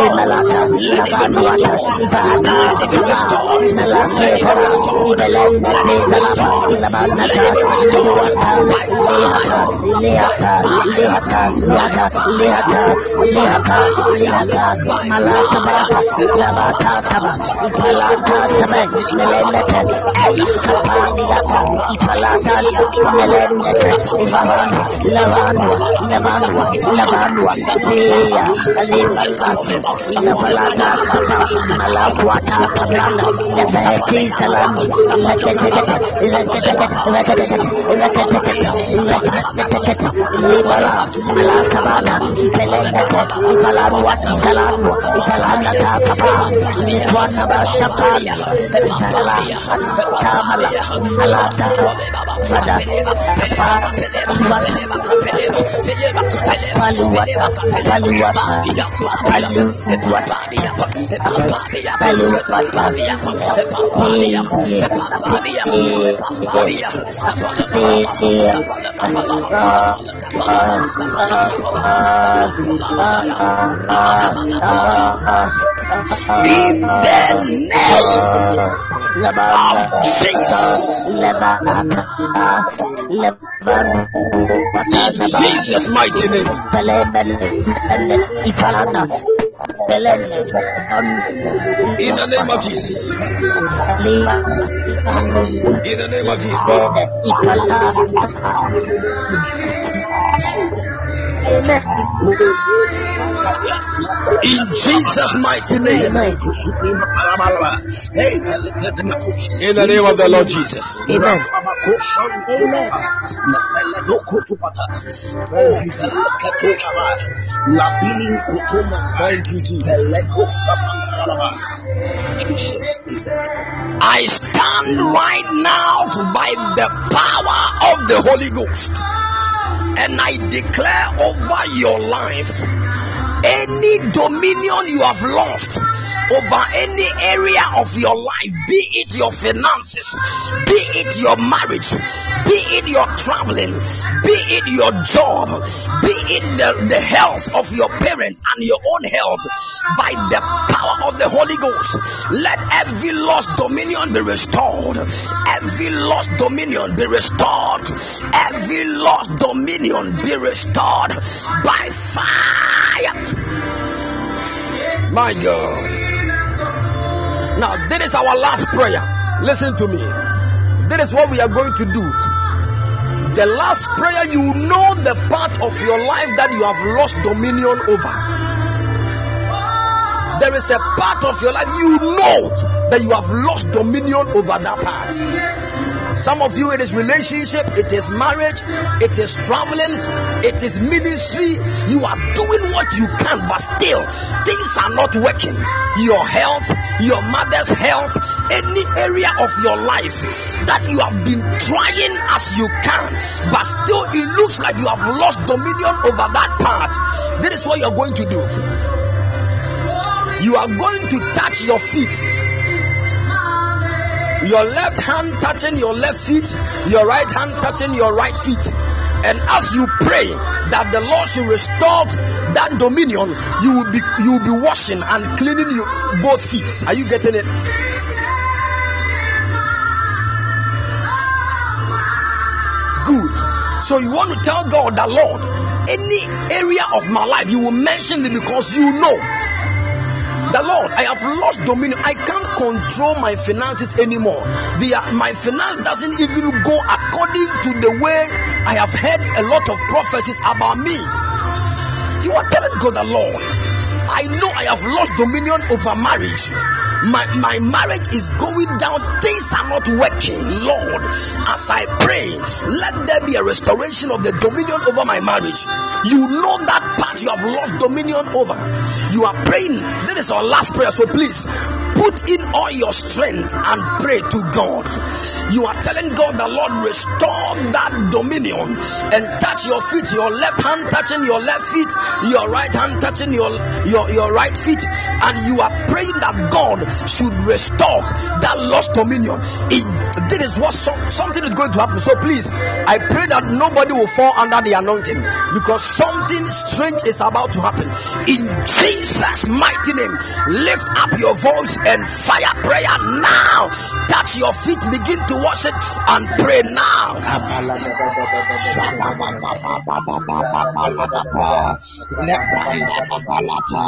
[SPEAKER 4] Tamala, Alata, Sada, Paluwata, Paluwata, Paluwata,
[SPEAKER 2] In the name. In Jesus' mighty name. In the name of Jesus. In the name of Jesus. In Jesus' mighty name. In the name of the Lord Jesus.
[SPEAKER 4] Amen.
[SPEAKER 2] I stand right now by the power of the Holy Ghost and I declare over your life any dominion you have lost over any area of your life, be it your finances, be it your marriage, be it your traveling, be it your job, be it the, the health of your parents and your own health, by the power of the Holy Ghost, let every lost dominion be restored, every lost dominion be restored, every lost dominion be restored by fire. My God. Now, this is our last prayer. Listen to me. This is what we are going to do. The last prayer, you know the part of your life that you have lost dominion over. There is a part of your life you know that you have lost dominion over that part. Some of you, it is relationship, it is marriage, it is traveling, it is ministry. You are doing what you can, but still things are not working. Your health, your mother's health, any area of your life that you have been trying as you can, but still it looks like you have lost dominion over that part. This is what you're going to do. You are going to touch your feet your left hand touching your left feet, your right hand touching your right feet. And as you pray that the Lord should restore that dominion, you will be you will be washing and cleaning you both feet. Are you getting it? Good. So you want to tell God that Lord, any area of my life, you will mention it because you know the Lord, I have lost dominion. I can't control my finances anymore. The, uh, my finance doesn't even go according to the way I have heard a lot of prophecies about me. You are telling God the Lord, I know I have lost dominion over marriage. My, my marriage is going down. Things are not working. Lord, as I pray, let there be a restoration of the dominion over my marriage. You know that part you have lost dominion over. You are praying. This is our last prayer. So please put in all your strength and pray to God. You are telling God the Lord restore that dominion and touch your feet, your left hand touching your left feet, your right hand touching your your, your, your right feet and you are praying that God should restore that lost dominion. In this is what so, something is going to happen. So please, I pray that nobody will fall under the anointing because something strange is about to happen. In Jesus' mighty name, lift up your voice and fire prayer now. Touch your feet, begin to wash it and pray now.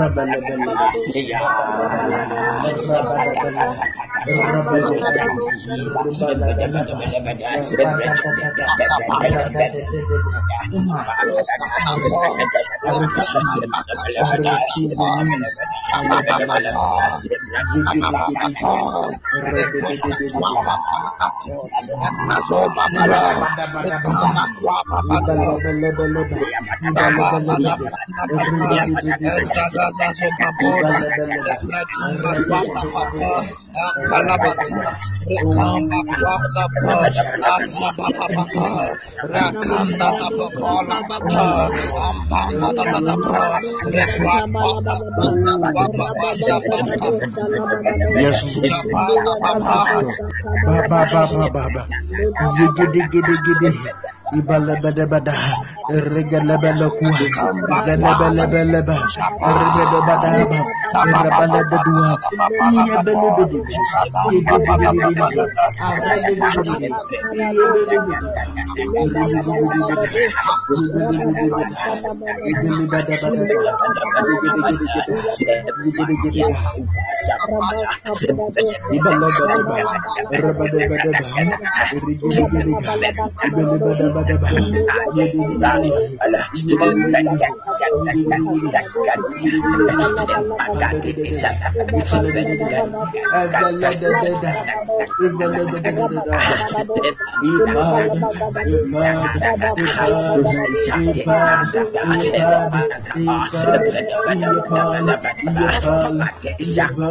[SPEAKER 2] Rabba manusia. Thank you.
[SPEAKER 5] Yes, Baba Baba Baba ibalebedebeda regelebelekua igelebelebelebe rebedebadaba rebelededua iyebelebede yedebedebede arebedebede Ibelebedeba, Shaka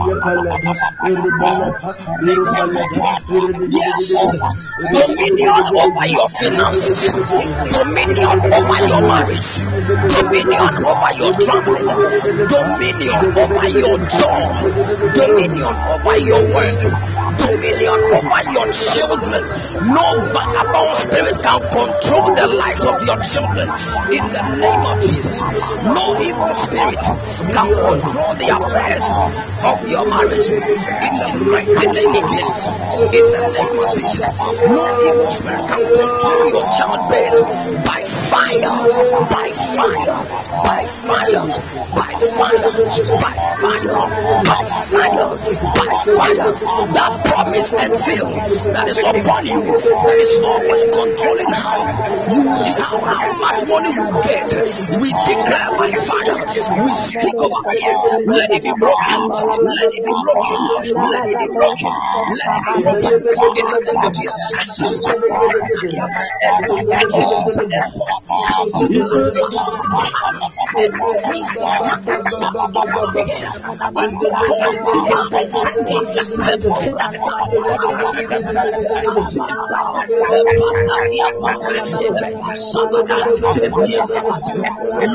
[SPEAKER 5] Yabelebedi,
[SPEAKER 2] Dominion over your finances, dominion over your marriage, dominion over your traveling, dominion over your job, dominion over your work, dominion over your children. No vagabond spirit can control the lives of your children in the name of Jesus. No evil spirit can control the affairs of your marriage in the mighty name of Jesus. In the name of Jesus. No evil spirit can control your childbirth by fire, by fire, by fire, by fire, by fire, by fire, by fire. That promise and fail that is upon you, that is always controlling how you how much money you get, we declare by fire, we speak over it, let it be broken, let it be broken, let it be broken, let it be broken, in the name of Jesus. Sodre, Sodre, Sodre, Sodre,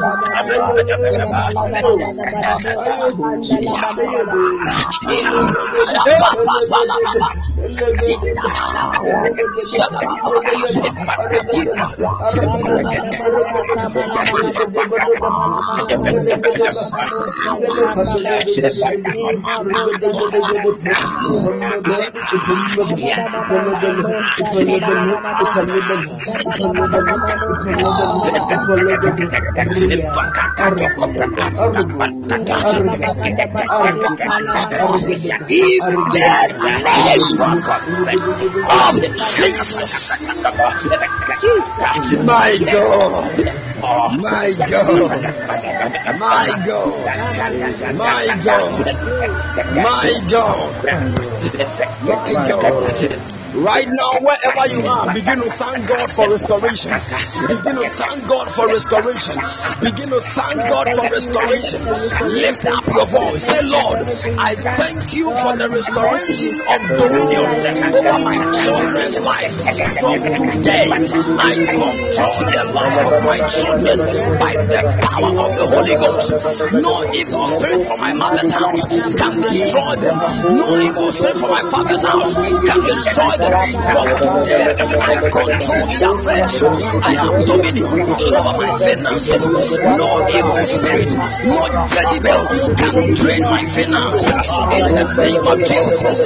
[SPEAKER 2] of Jesus. My God. My God. My God. My God. My God. My God. Right now, wherever you are, begin to thank God for restoration. Begin to thank God for restoration. Begin to thank God for restoration. Lift up your voice. Say, Lord, I thank you for the restoration of dominion over my children's life. From today, I control the life of my children by the power of the Holy Ghost. No evil spirit from my mother's house can destroy them. No evil spirit from my father's house can destroy I control the affairs. I have dominion over my finances. No evil spirit, no Jezebel can drain my finance. In the name of Jesus,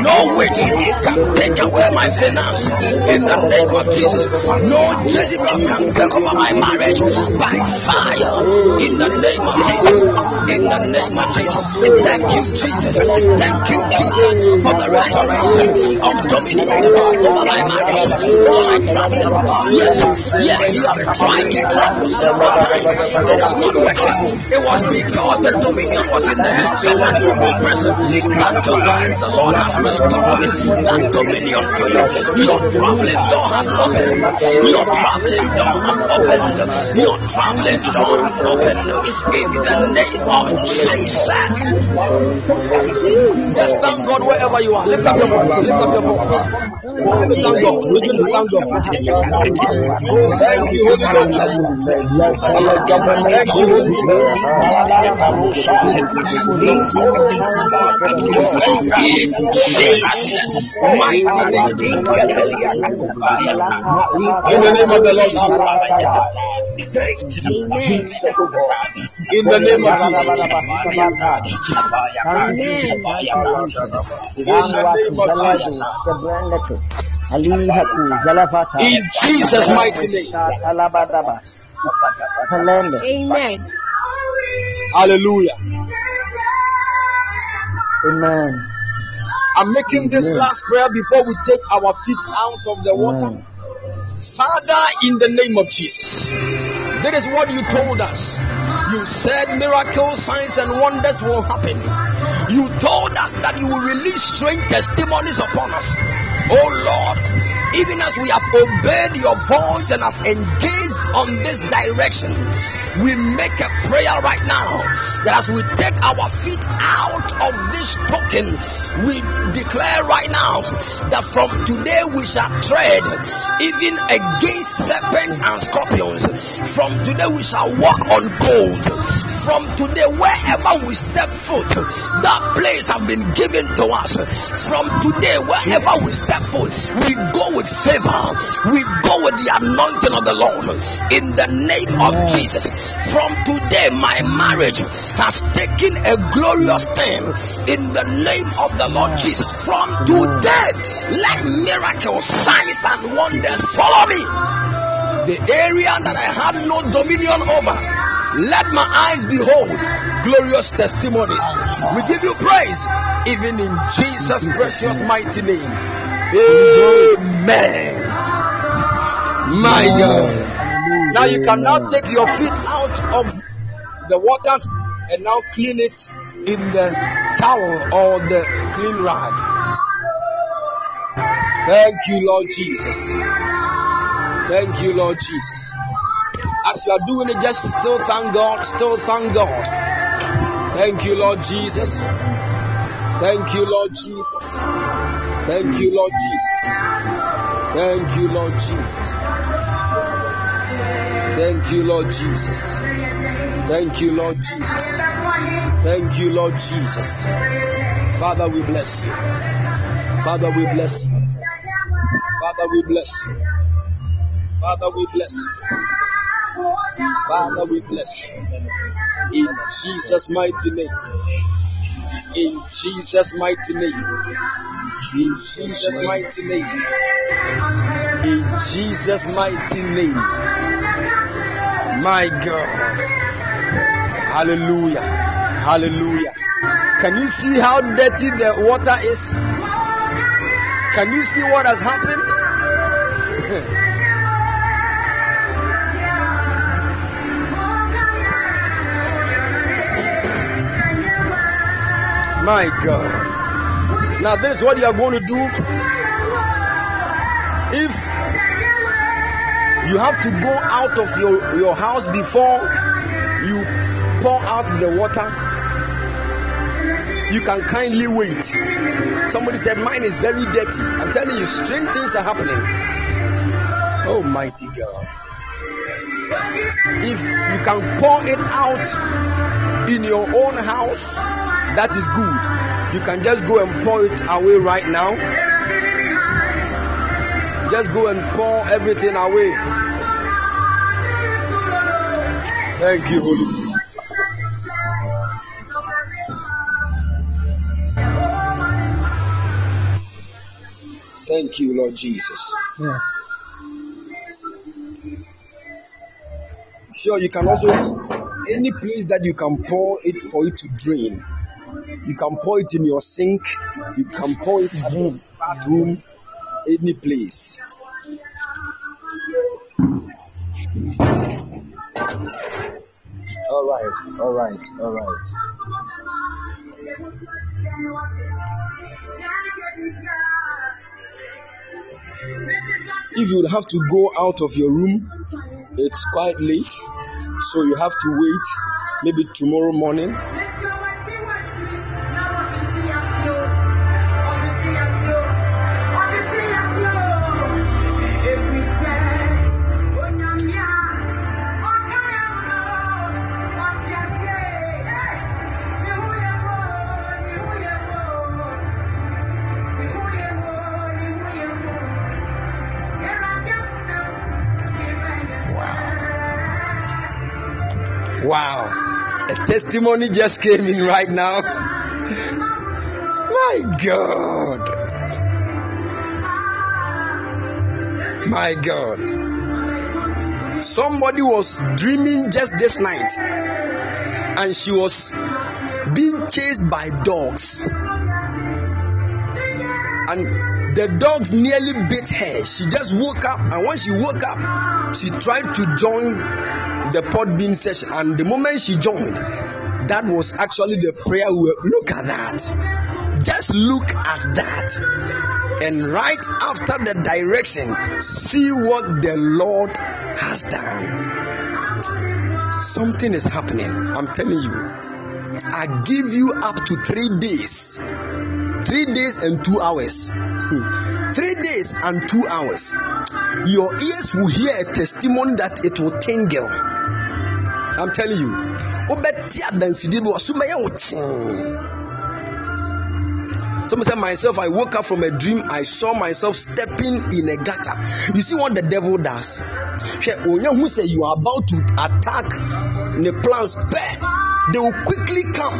[SPEAKER 2] no witch can take away my finance. In the name of Jesus, no Jezebel can take my marriage by fire. In the name of Jesus, in the name of Jesus. Thank you, Jesus. Thank you, Jesus, for the restoration of dominion my marriage, over my travel. Yes, yes, you have tried to travel several times. It not working. It was because the dominion was in the hands of an evil person. But tonight the Lord has restored that dominion to you. Your traveling door has opened. Your traveling door has opened. Your traveling door has opened. In the name of Jesus. Just thank God wherever you are. Lift up your voice. Lift up your voice. To thank God. Begin to thank God. You, Holy Ghost. Thank you, Holy In Jesus' mighty name. In the name of the Lord Jesus. In the name of Jesus. In Jesus' mighty name.
[SPEAKER 4] Amen.
[SPEAKER 2] Hallelujah.
[SPEAKER 5] Amen.
[SPEAKER 2] I'm making this
[SPEAKER 5] Amen.
[SPEAKER 2] last prayer before we take our feet out of the water.
[SPEAKER 5] Amen.
[SPEAKER 2] Father, in the name of Jesus, that is what you told us. You said miracles, signs, and wonders will happen. You told us that you will release strange testimonies upon us. Oh Lord, even as we have obeyed your voice and have engaged on this direction, we make a prayer right now that as we take our feet out of this token, we declare right now that from today we shall tread even against serpents and scorpions. From today we shall walk on gold. From today, wherever we step foot, that place has been given to us. From today, wherever we step foot, we go with favor. We go with the anointing of the Lord. In the name of Jesus. From today, my marriage has taken a glorious turn. In the name of the Lord Jesus. From today, let miracles, signs, and wonders follow me. The area that I had no dominion over. Let my eyes behold glorious testimonies. We give you praise, even in Jesus' precious mighty name. Amen. My God. Now you can now take your feet out of the water and now clean it in the towel or the clean rag. Thank you, Lord Jesus. Thank you, Lord Jesus. As you are doing it, just still thank God, still thank God. Thank you, Lord Jesus. Thank you, Lord Jesus. Thank you, Lord Jesus. Thank you, Lord Jesus. Thank you, Lord Jesus. Thank you, Lord Jesus. Thank you, Lord Jesus. Father, we bless you. Father, we bless you. Father, we bless you. Father, we bless you. Father, we bless you. In Jesus' mighty name. In Jesus' mighty name. In Jesus' mighty name. In Jesus' mighty name. My God. Hallelujah. Hallelujah. Can you see how dirty the water is? Can you see what has happened? My God. Now, this is what you are going to do. If you have to go out of your, your house before you pour out the water, you can kindly wait. Somebody said, Mine is very dirty. I'm telling you, strange things are happening. Oh, mighty God. If you can pour it out in your own house, that is good. You can just go and pour it away right now. Just go and pour everything away. Thank you, Holy Spirit. Thank you, Lord Jesus.
[SPEAKER 5] Yeah.
[SPEAKER 2] Sure, you can also any place that you can pour it for it to drain. You can pour it in your sink. You can pour it at the mhm. bathroom. Any place. All right, all right, all right. If you have to go out of your room, it's quite late, so you have to wait maybe tomorrow morning. Wow. A testimony just came in right now. My God. My God. Somebody was dreaming just this night and she was being chased by dogs. And the dogs nearly bit her. She just woke up, and when she woke up, she tried to join the pod being session. And the moment she joined, that was actually the prayer. We were, look at that. Just look at that. And right after the direction, see what the Lord has done. Something is happening. I'm telling you. I give you up to three days. Three days and two hours. Hmm. Three days and two hours. Your ears will hear a testimony that it will tingle. I'm telling you. Wobɛte adansidie bi wɔ so bɛyɛ wo kyee. Someone said, Myself, I woke up from a dream. I saw myself stepping in a gutter. You see what the devil does? Hwɛ, who say you are about to attack the plans, pɛ, they will quickly come.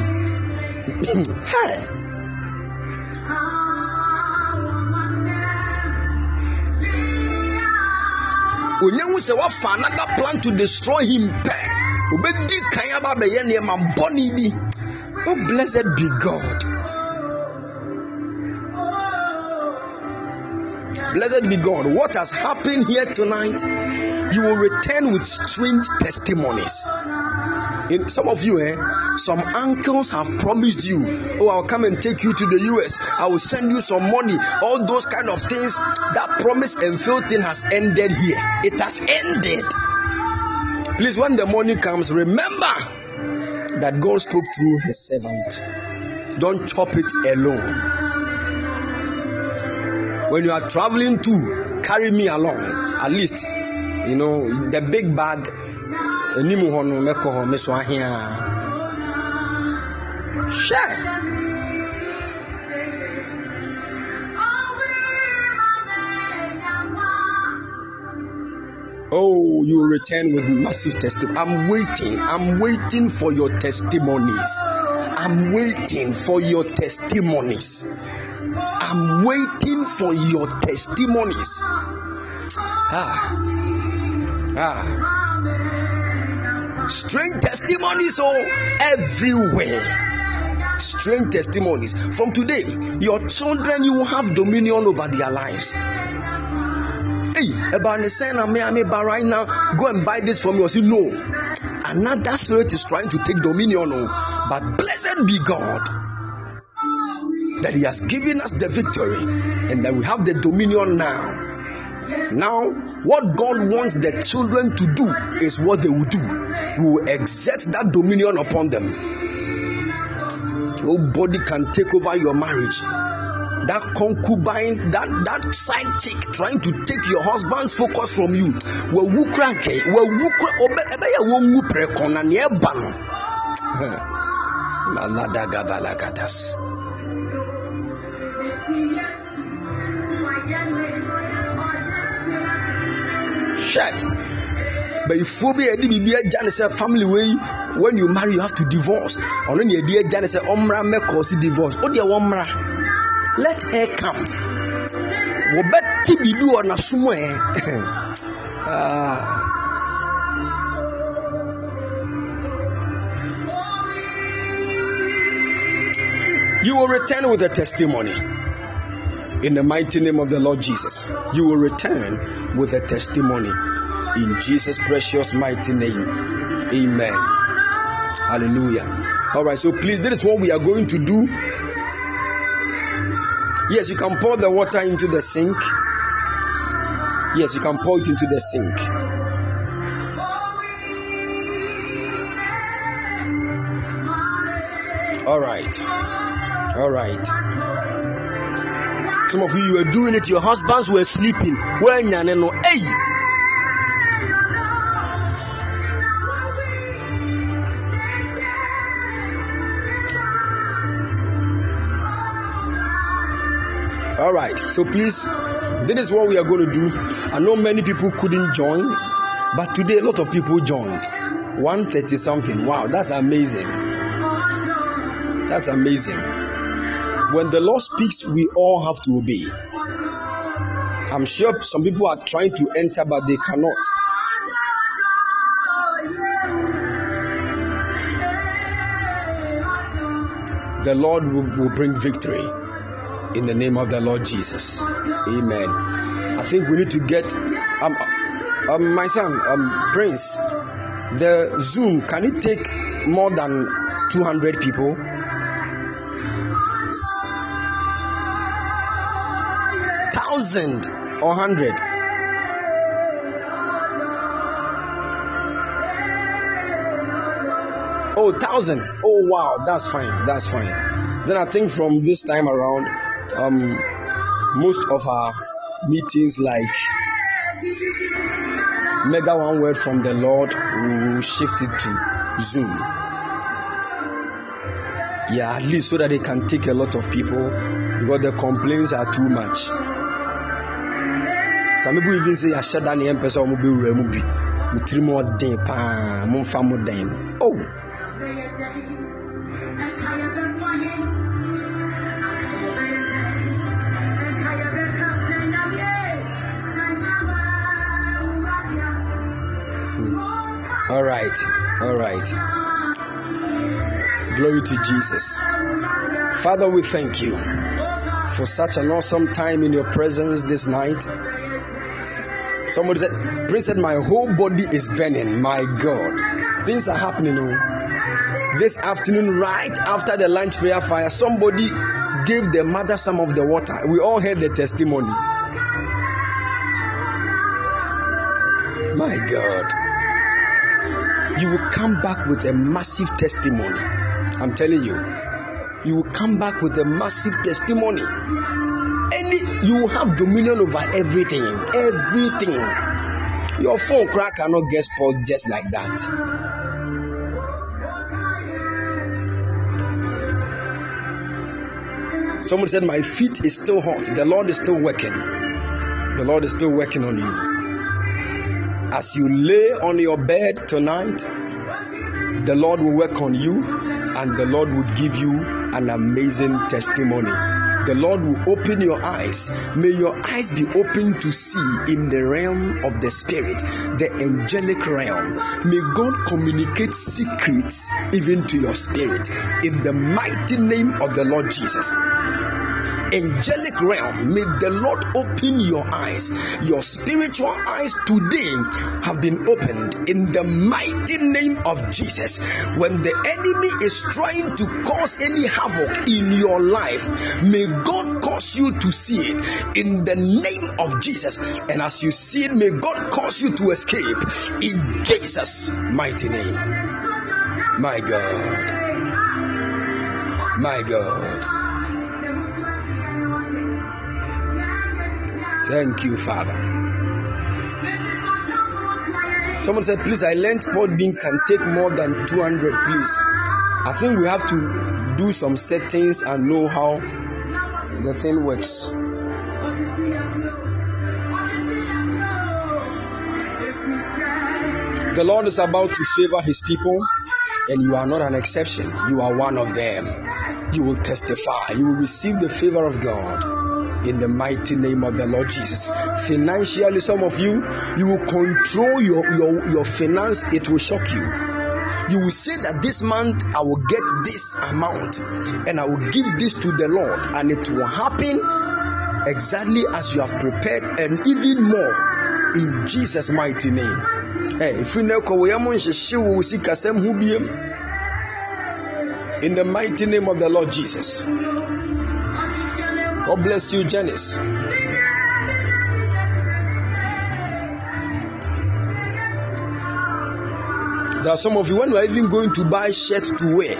[SPEAKER 2] hey. onye hu sɛ wafa another plan to destroy him pɛ kan abɛyɛ nneɛma bi oh blessed be god blessed be god what has happened here tonight you will return with strange testimonies In some of you, eh, some uncles have promised you, oh, I'll come and take you to the US. I will send you some money. All those kind of things. That promise and fail thing has ended here. It has ended. Please, when the money comes, remember that God spoke through His servant. Don't chop it alone. When you are traveling to carry me along, at least you know the big bag. anim Oh, you return with massive testimony. I'm waiting. I'm waiting for your testimonies. I'm waiting for your testimonies. I'm waiting for your testimonies. Ah. Ah. Strange testimonies oh everywhere. Strange testimonies. From today, your children you will have dominion over their lives. About the saying I'm but right now, go and buy this from me. Or say no. Another spirit is trying to take dominion. Oh, but blessed be God that He has given us the victory and that we have the dominion now. Now, what God wants the children to do is what they will do. We will exert that dominion upon them. Nobody can take over your marriage. That concubine, that that side chick trying to take your husband's focus from you. Wewu kranke, wewu obe ebe ya wo preko na ne ba no. Malada gabalakatas. shirt bẹyifuo bi yɛde biribi agya ne sɛ family wei when you marry you have to divorce ɔno na yɛde agya ne sɛ ɔmmra mɛkɔ si divorce o deɛ wɔmmra let her come wɔbɛti biribi wɔ n'asom ɛ ah. You will return with a testimony in the mighty name of the Lord Jesus. You will return with a testimony in Jesus' precious mighty name. Amen. Hallelujah. All right, so please, this is what we are going to do. Yes, you can pour the water into the sink. Yes, you can pour it into the sink. All right. All right. Some of you, were doing it, your husbands were sleeping. Know, hey. So please, this is what we are going to do. I know many people couldn't join, but today a lot of people joined. 130 something. Wow, that's amazing. That's amazing. When the Lord speaks, we all have to obey. I'm sure some people are trying to enter, but they cannot. The Lord will, will bring victory in the name of the Lord Jesus. Amen. I think we need to get um, um my son um Prince. The Zoom can it take more than 200 people? Thousand or hundred? Oh, thousand. Oh, wow. That's fine. That's fine. Then I think from this time around, um, most of our meetings, like Mega One Word from the Lord, we shift it to Zoom. Yeah, at least so that they can take a lot of people because the complaints are too much. Some people even say, I shut down the empress or removed. Three more day, pa, mon famo All right. Glory to Jesus. Father, we thank you for such an awesome time in your presence this night. Somebody said, Prince said, My whole body is burning. My God. Things are happening. Oh. This afternoon, right after the lunch prayer fire, somebody gave the mother some of the water. We all heard the testimony. My God. You will come back with a massive testimony. I'm telling you. You will come back with a massive testimony. Any you will have dominion over everything. Everything. Your phone crack cannot get spoiled just like that. Someone said, My feet is still hot. The Lord is still working. The Lord is still working on you. As you lay on your bed tonight, the Lord will work on you and the Lord will give you an amazing testimony. The Lord will open your eyes. May your eyes be open to see in the realm of the spirit, the angelic realm. May God communicate secrets even to your spirit in the mighty name of the Lord Jesus angelic realm, may the Lord open your eyes. Your spiritual eyes today have been opened in the mighty name of Jesus. When the enemy is trying to cause any havoc in your life, may God cause you to see it in the name of Jesus. And as you see it, may God cause you to escape in Jesus' mighty name. My God. My God. Thank you, Father. Someone said, please, I learned Podbean can take more than 200, please. I think we have to do some settings and know how the thing works. The Lord is about to favor his people, and you are not an exception. You are one of them. You will testify. You will receive the favor of God in the mighty name of the Lord Jesus. Financially, some of you, you will control your, your, your finance, it will shock you. You will say that this month I will get this amount and I will give this to the Lord, and it will happen exactly as you have prepared, and even more in Jesus' mighty name. Hey, if you know, in the mighty name of the Lord Jesus. God bless you, Janice. There are some of you when you are even going to buy shirt to wear,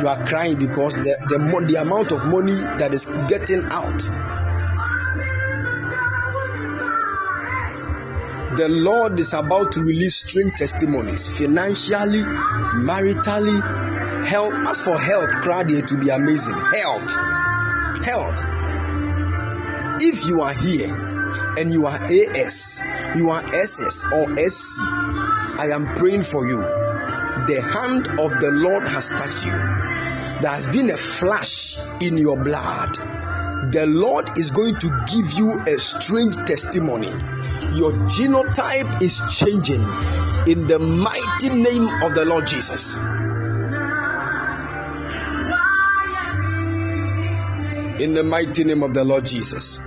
[SPEAKER 2] you are crying because the, the, the amount of money that is getting out. The Lord is about to release string testimonies financially, maritally, health. As for health, crowd here to be amazing. Health, health. If you are here and you are AS, you are SS or SC, I am praying for you. The hand of the Lord has touched you. There has been a flash in your blood. The Lord is going to give you a strange testimony. Your genotype is changing in the mighty name of the Lord Jesus. In the mighty name of the Lord Jesus.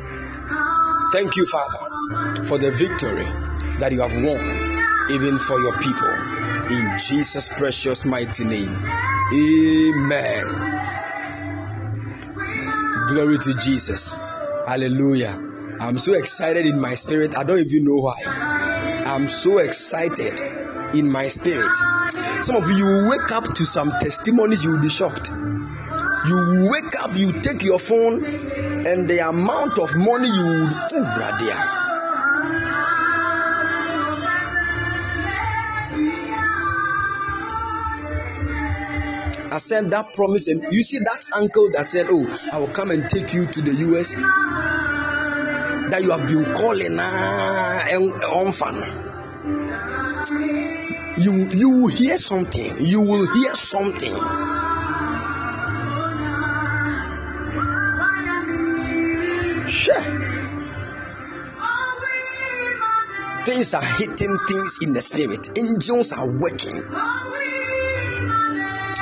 [SPEAKER 2] Thank you, Father, for the victory that you have won, even for your people. In Jesus' precious mighty name. Amen. Glory to Jesus. Hallelujah. I'm so excited in my spirit. I don't even know why. I'm so excited in my spirit. Some of you, will wake up to some testimonies, you will be shocked. You wake up, you take your phone, and the amount of money you would over there. I said that promise, and you see that uncle that said, Oh, I will come and take you to the US. That you have been calling ah, orphan. You you will hear something. You will hear something. Sure. Things are hitting things in the spirit. Angels are working.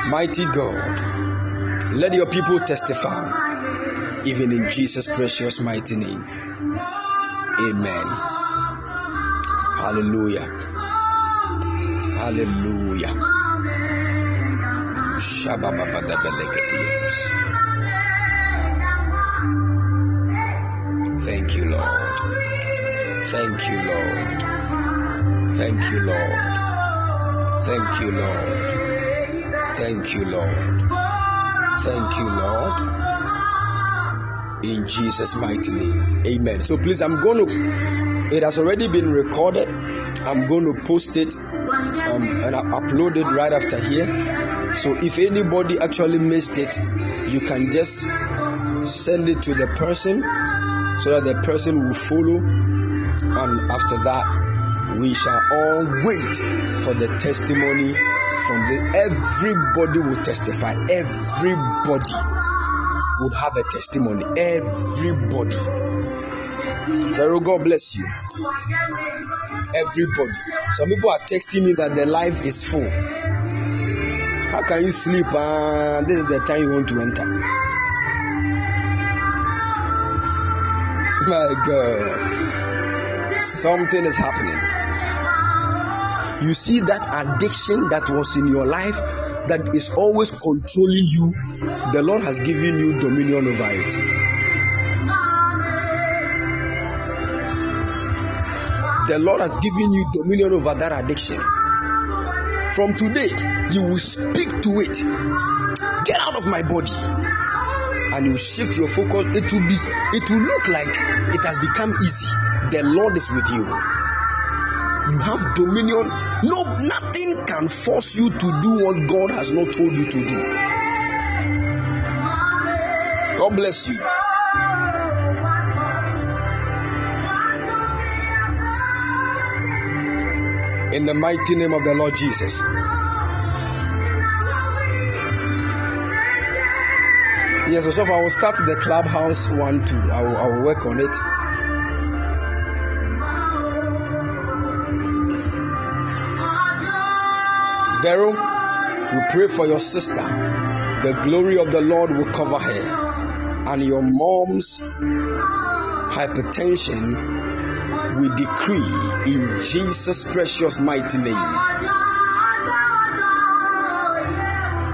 [SPEAKER 2] Mighty God, let your people testify, even in Jesus' precious mighty name. Amen. Hallelujah. Hallelujah. Shabababadabelegedeetis. Thank you, Lord. Thank you, Lord. Thank you, Lord. Thank you, Lord. Thank you, Lord. In Jesus' mighty name. Amen. So please, I'm going to, it has already been recorded. I'm going to post it um, and I upload it right after here. So if anybody actually missed it, you can just send it to the person so that the person will follow. And after that, we shall all wait for the testimony from the everybody will testify. Everybody would have a testimony. Everybody. Very God bless you. Everybody. Some people are texting me that their life is full. How can you sleep? Uh, this is the time you want to enter. My God. Something is happening. You see that addiction that was in your life that is always controlling you, the Lord has given you dominion over it. The Lord has given you dominion over that addiction. From today, you will speak to it. Get out of my body. And you shift your focus. It will be it will look like it has become easy. The Lord is with you. You have dominion. No, nothing can force you to do what God has not told you to do. God bless you. In the mighty name of the Lord Jesus. Yes, so I will start the clubhouse one too. I will, I will work on it. Vero, we pray for your sister. The glory of the Lord will cover her. And your mom's hypertension we decree in Jesus' precious mighty name.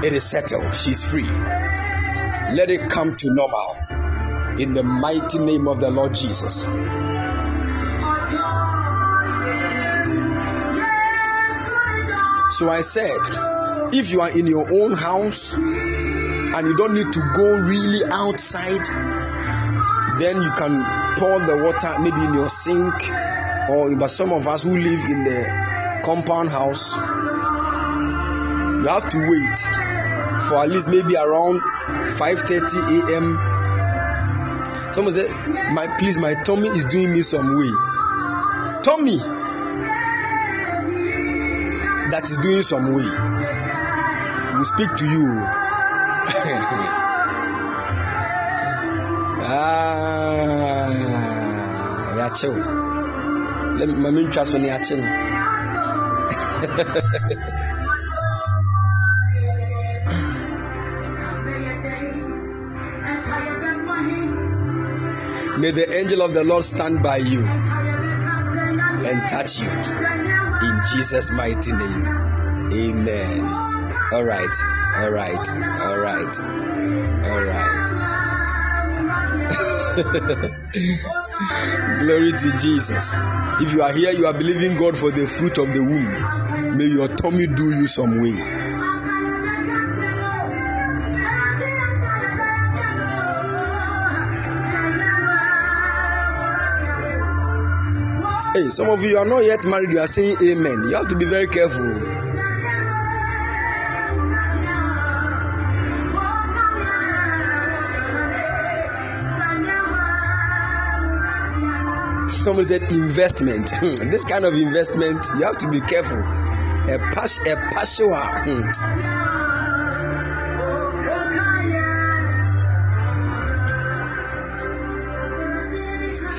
[SPEAKER 2] It is settled. She's free. Let it come to normal in the mighty name of the Lord Jesus. So I said, if you are in your own house and you don't need to go really outside, then you can pour the water maybe in your sink or but some of us who live in the compound house you have to wait for at least maybe around 5:30 a.m. Someone said, "My please, my tummy is doing me some way." Tummy that is doing some way. We speak to you. ah. Let me, ntwa so ne yache May the angel of the Lord stand by you and touch you in Jesus' mighty name. Amen. All right, all right, all right, all right. Glory to Jesus. If you are here, you are believing God for the fruit of the womb. May your tummy do you some way. Hey, some of you are not yet married, you are saying amen. You have to be very careful. Someone said investment. Hmm, this kind of investment, you have to be careful. A pas a passion.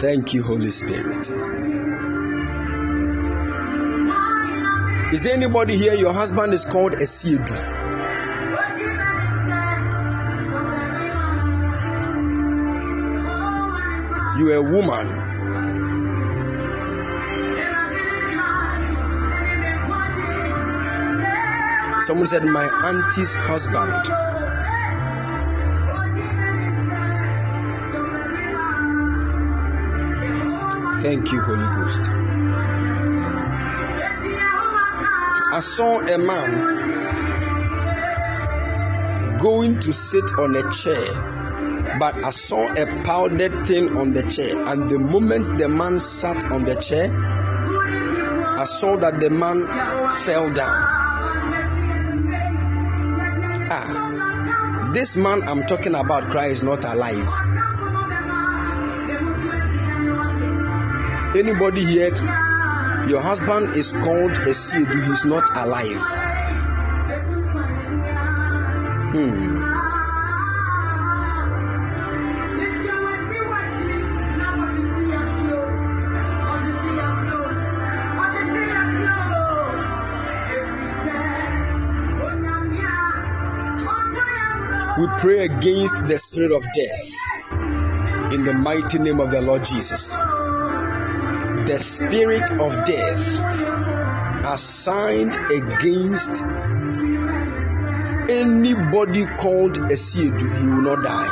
[SPEAKER 2] Thank you, Holy Spirit. Is there anybody here? Your husband is called Asiedu. You are a woman. Someone said, My auntie's husband. Thank you, Holy Ghost. I saw a man going to sit on a chair, but I saw a powdered thing on the chair. And the moment the man sat on the chair, I saw that the man fell down. Ah, this man I'm talking about, Christ, is not alive. Anybody here? Your husband is called Asiedu, he's not alive. Hmm. We pray against the spirit of death in the mighty name of the Lord Jesus the spirit of death assigned against anybody called Asiedu, he will not die.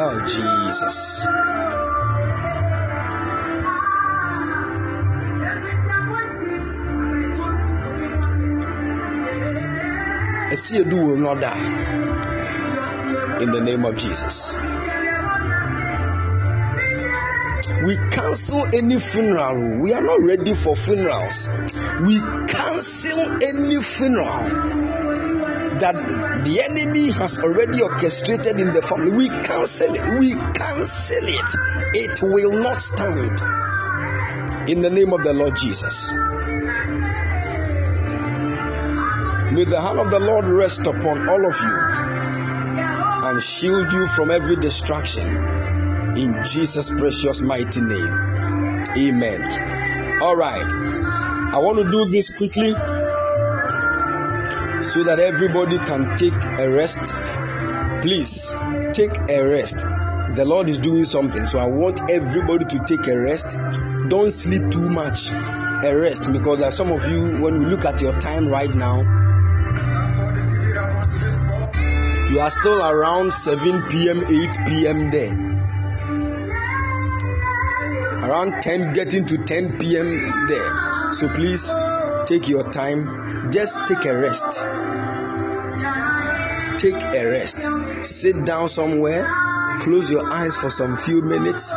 [SPEAKER 2] Oh, Jesus. Asiedu will not die in the name of Jesus. Cancel any funeral. We are not ready for funerals. We cancel any funeral that the enemy has already orchestrated in the family. We cancel it. We cancel it. It will not stand. In the name of the Lord Jesus. May the hand of the Lord rest upon all of you and shield you from every distraction in Jesus' precious mighty name. Amen. All right. I want to do this quickly so that everybody can take a rest. Please take a rest. The Lord is doing something, so I want everybody to take a rest. Don't sleep too much. A rest because there are some of you, when we look at your time right now, you are still around 7 p.m., 8 p.m. there around 10 getting to 10 p.m. there. So please take your time. Just take a rest. Take a rest. Sit down somewhere. Close your eyes for some few minutes.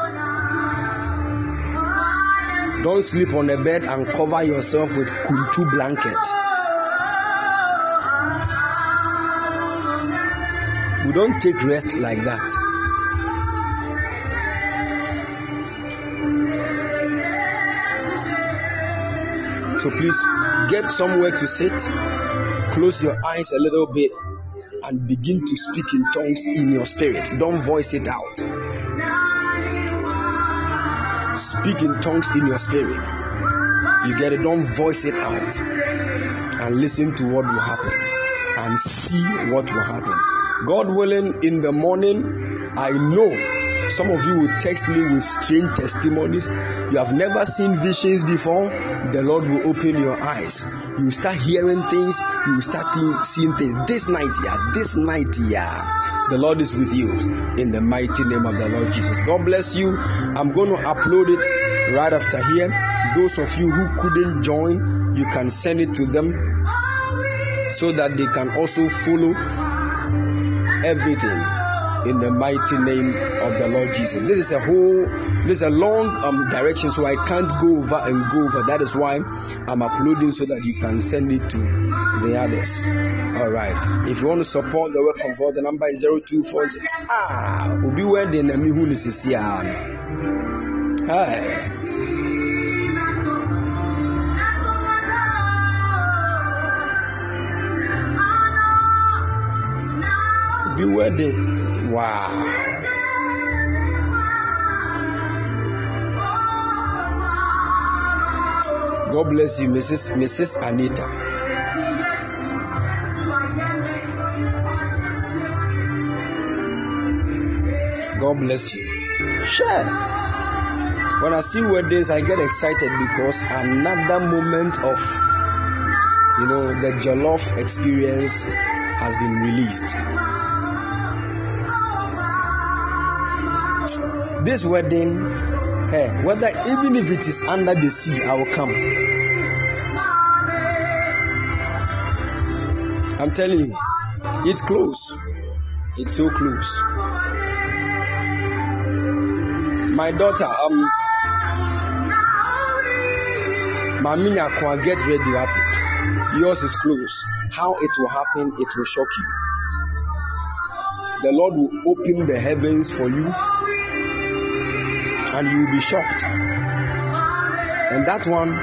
[SPEAKER 2] Don't sleep on the bed and cover yourself with kuntu blanket. We don't take rest like that. So please get somewhere to sit, close your eyes a little bit, and begin to speak in tongues in your spirit. Don't voice it out. Speak in tongues in your spirit. You get it? Don't voice it out. And listen to what will happen. And see what will happen. God willing, in the morning, I know some of you will text me with strange testimonies. You have never seen visions before. The Lord will open your eyes. You start hearing things. You start seeing things. This night, yeah, this night, yeah. The Lord is with you in the mighty name of the Lord Jesus. God bless you. I'm going to upload it right after here. Those of you who couldn't join, you can send it to them so that they can also follow everything in the mighty name of the Lord Jesus. This is a whole, this is a long um, direction, so I can't go over and go over. That is why I'm uploading so that you can send it to the others. All right. If you want to support the work of God, the number is 0240. Ah, we'll be here. Hi. Beware the Wow. God bless you, Mrs. Mrs. Anita. God bless you. Share. When I see weddings, I get excited because another moment of You know, the Jollof experience has been released. This wedding, hey, whether even if it is under the sea, I will come. I'm telling you, it's close. It's so close. My daughter, um, Maminya Kwa, get ready at it. Yours is close. How it will happen, it will shock you. The Lord will open the heavens for you, and you will be shocked. And that one,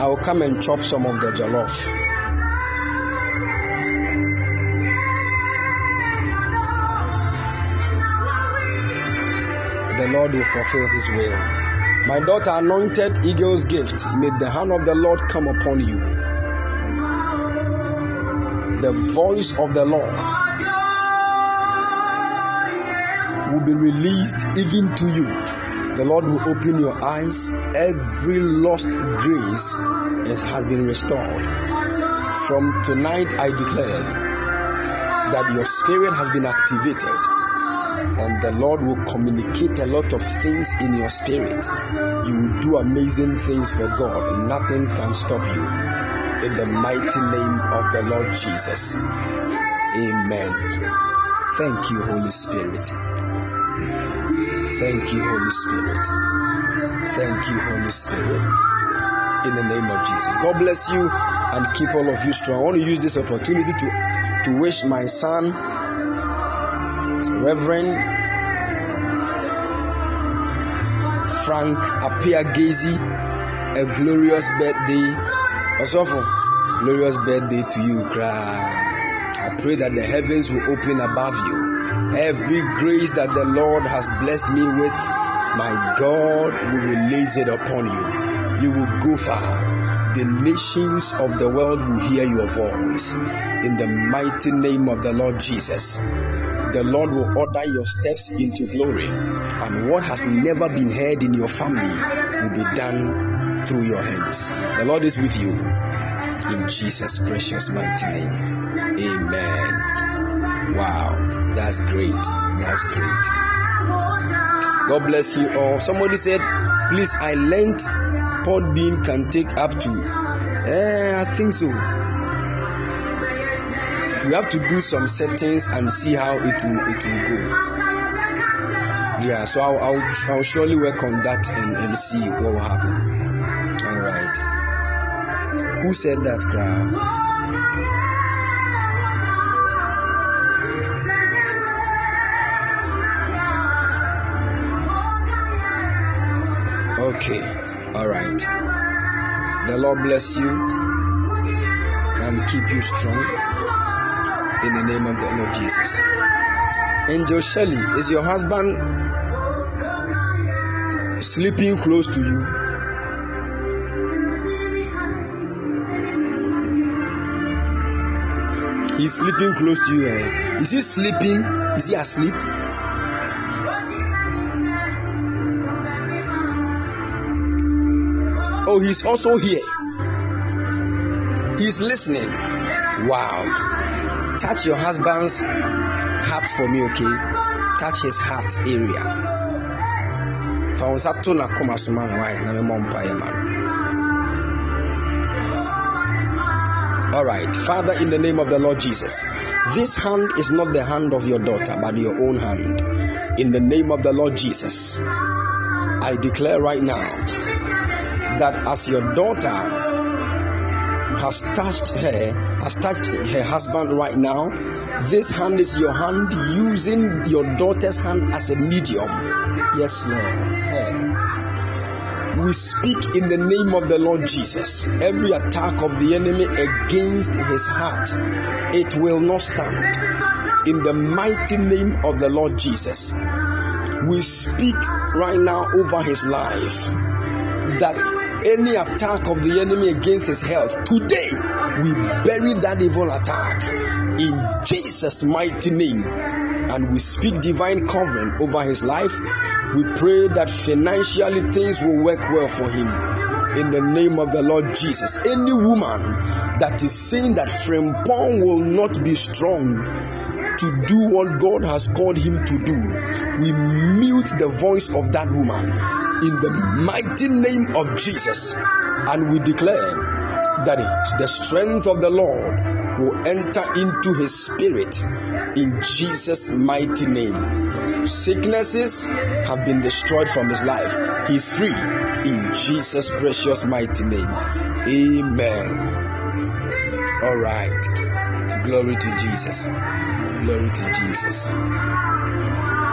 [SPEAKER 2] I will come and chop some of the jollof. The Lord will fulfill His will. My daughter, anointed eagle's gift, may the hand of the Lord come upon you. The voice of the Lord will be released even to you. The Lord will open your eyes. Every lost grace has been restored. From tonight, I declare that your spirit has been activated and the Lord will communicate a lot of things in your spirit. You will do amazing things for God. Nothing can stop you. In the mighty name of the Lord Jesus. Amen. Thank you, Holy Spirit. Thank you, Holy Spirit. Thank you, Holy Spirit. In the name of Jesus. God bless you and keep all of you strong. I want to use this opportunity to, to wish my son, Reverend Frank Appiah Gazy a glorious birthday. Also, glorious birthday to you, cry. I pray that the heavens will open above you. Every grace that the Lord has blessed me with, my God will release it upon you. You will go far. The nations of the world will hear your voice. In the mighty name of the Lord Jesus the Lord will order your steps into glory, and what has never been heard in your family will be done through your hands. The Lord is with you in Jesus' precious mighty name. Amen. Wow, that's great. That's great. God bless you all. Somebody said, please, I learned Podbean can take up to. Eh, I think so you have to do some settings and see how it will it will go. Yeah, so I'll I'll, I'll surely work on that and, and see what will happen. All right. Who said that, crowd? Lord bless you and keep you strong in the name of the Lord Jesus. Angel Shelley, is your husband sleeping close to you? He's sleeping close to you. Eh? Is he sleeping? Is he asleep? Oh, he's also here. He's listening. Wow touch your husband's heart for me, okay? Touch his heart area. Fa wo nsa to n'akoma so ma nwae na memmɔ mpaeɛ ma no. All right, Father, in the name of the Lord Jesus, this hand is not the hand of your daughter, but your own hand. In the name of the Lord Jesus, I declare right now that as your daughter has touched her, has touched her husband right now. This hand is your hand using your daughter's hand as a medium. Yes, Lord. We speak in the name of the Lord Jesus. Every attack of the enemy against his heart, it will not stand. In the mighty name of the Lord Jesus, we speak right now over his life that any attack of the enemy against his health, today we bury that evil attack in Jesus' mighty name. And we speak divine covering over his life. We pray that financially things will work well for him. in the name of the Lord Jesus. Any woman that is saying that Frimpong will not be strong to do what God has called him to do, we mute the voice of that woman in the mighty name of Jesus and we declare that the strength of the Lord will enter into his spirit in Jesus' mighty name. Sicknesses have been destroyed from his life. He is free in Jesus' precious mighty name. Amen. All right. Glory to Jesus. Glory to Jesus.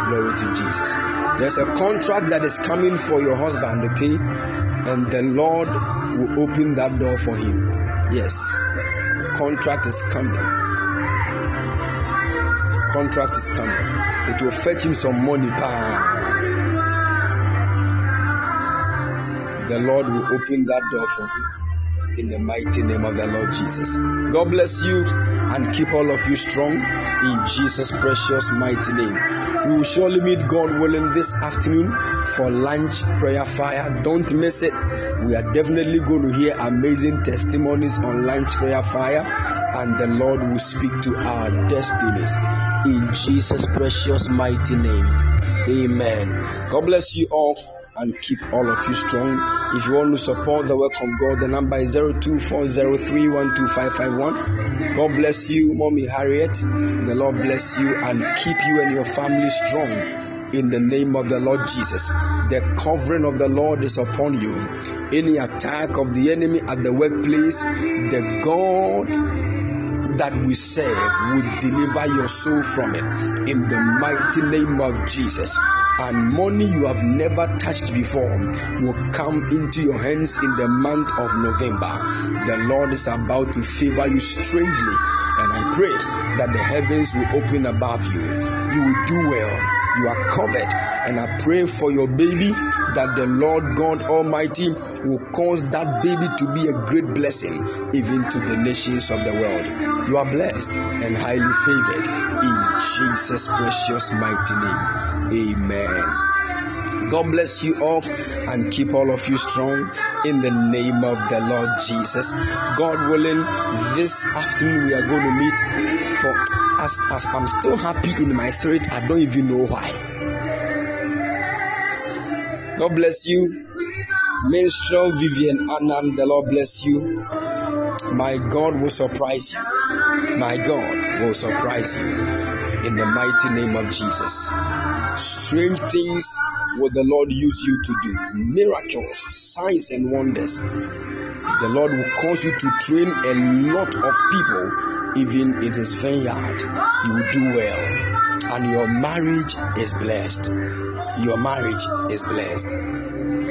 [SPEAKER 2] Glory to Jesus. There's a contract that is coming for your husband, okay? And the Lord will open that door for him. Yes. Contract is coming. Contract is coming. It will fetch him some money. The Lord will open that door for him in the mighty name of the Lord Jesus. God bless you and keep all of you strong in Jesus' precious mighty name. We will surely meet God willing this afternoon for lunch prayer fire. Don't miss it. We are definitely going to hear amazing testimonies on lunch prayer fire, and the Lord will speak to our destinies in Jesus' precious mighty name. Amen. God bless you all and keep all of you strong. If you want to support the work of God, the number is 0240312551. God bless you, Mommy Harriet. The Lord bless you and keep you and your family strong in the name of the Lord Jesus. The covering of the Lord is upon you. Any attack of the enemy at the workplace, the God that we serve will deliver your soul from it in the mighty name of Jesus and money you have never touched before will come into your hands in the month of November. The Lord is about to favor you strangely, and I pray that the heavens will open above you. You will do well. You are covered, and I pray for your baby that the Lord God Almighty will cause that baby to be a great blessing even to the nations of the world. You are blessed and highly favored in Jesus' precious mighty name. Amen. God bless you all and keep all of you strong in the name of the Lord Jesus. God willing, this afternoon we are going to meet for as, as I'm still happy in my spirit, I don't even know why. God bless you. Minstrel Vivian Anand, the Lord bless you. My God will surprise you. My God will surprise you in the mighty name of Jesus. Strange things will the Lord use you to do, miracles, signs, and wonders. The Lord will cause you to train a lot of people, even in His vineyard. You will do well, and your marriage is blessed. Your marriage is blessed.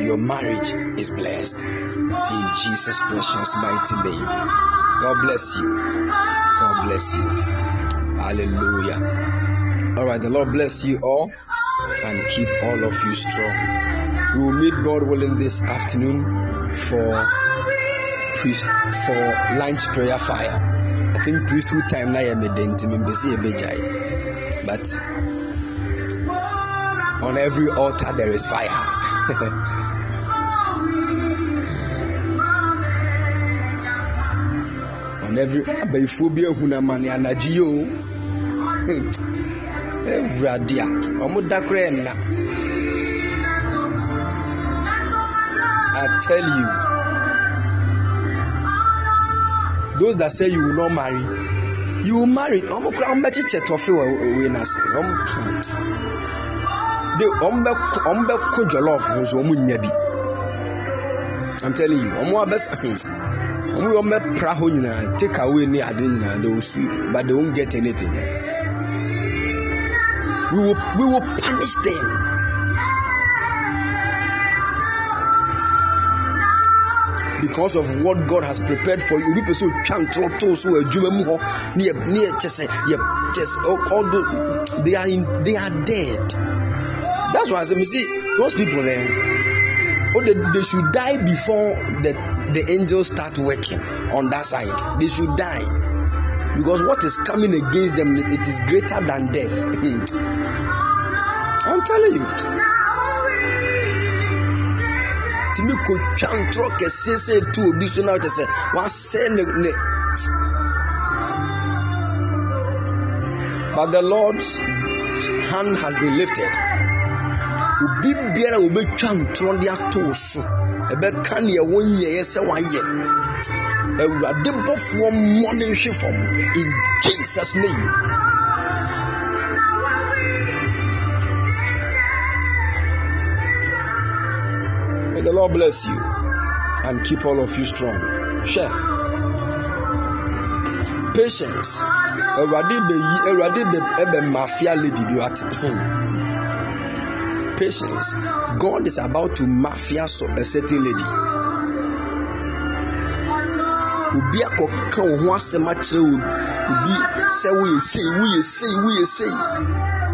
[SPEAKER 2] Your marriage is blessed. In Jesus' precious mighty name. God bless you. God bless you. Hallelujah. All right, the Lord bless you all and keep all of you strong. We will meet God willing this afternoon for priest for lunch prayer fire. I think priesthood time na yɛ medenti mbesi ebegyae, but on every altar there is fire. on every abayifoɔ bi ewurade a wɔn da koraa nna. I tell you those that say you will not marry you will marry. Wɔn koraa wɔn bɛkyekyɛ tɔfe wɔ wei n'ase. Wɔn de wɔn bɛ wɔn bɛ ko jollof ho so wɔn nya bi. I'm telling you wɔn abɛsa wɔn wɔn bɛ pra hɔ nyinaa take away ne ade nyinaa they will sweep but they won't get anything. We will we will punish them. because of what God has prepared for you. People say twa ntorɔtɔ so wɔ adwuma mu hɔ ne yɛ ne yɛ kyɛ sɛ all those they are in they are dead. That's why I say see those people. Eh, oh, they, they should die before the the angels start working on that side. They should die because what is coming against them it is greater than death. I'm telling you. tumi kotwa ntorɔ kɛseɛ sɛ etu obi so na ɔkyɛ sɛ wasɛe ne ne but the lord's hand has been lifted obi biara a wɔbɛtwa ntorɔ de ato so ɛbɛka nea wɔnyɛɛ sɛ wayɛ awurade bɔfoɔ mmɔ ne nhwe fam in jesus name May the Lord bless you and keep all of you strong. Share. Patience. Awurade bɛyi Awurade bɛ ɛbɛ mafia lady bi ate. Patience. God is about to mafia so a certain lady. Obi akɔka wo ho asɛm akyerɛ wo obi sɛ woyɛ sei woyɛ sei woyɛ sei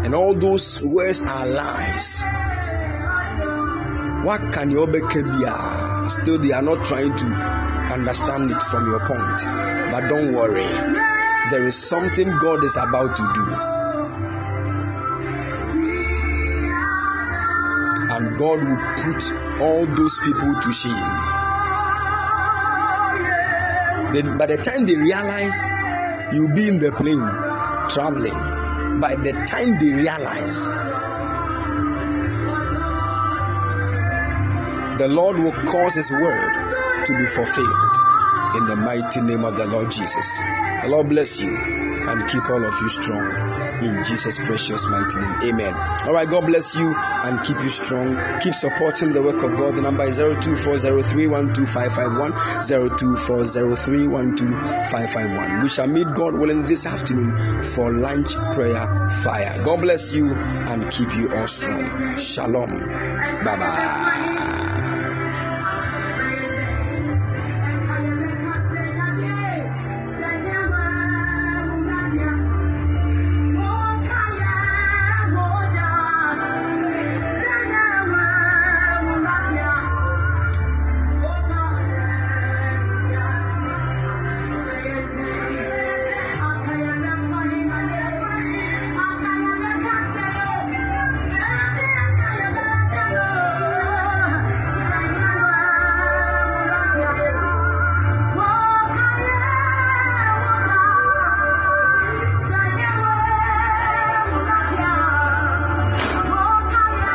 [SPEAKER 2] and all those words are lies. Can your beka be? Still, they are not trying to understand it from your point. But don't worry, there is something God is about to do. And God will put all those people to shame. By the time they realize you'll be in the plane traveling, by the time they realize the Lord will cause His word to be fulfilled in the mighty name of the Lord Jesus. The Lord bless you and keep all of you strong in Jesus' precious mighty name. Amen. All right, God bless you and keep you strong. Keep supporting the work of God. The number is 0240312551. 0240312551. We shall meet God willing this afternoon for lunch prayer fire. God bless you and keep you all strong. Shalom. Bye bye.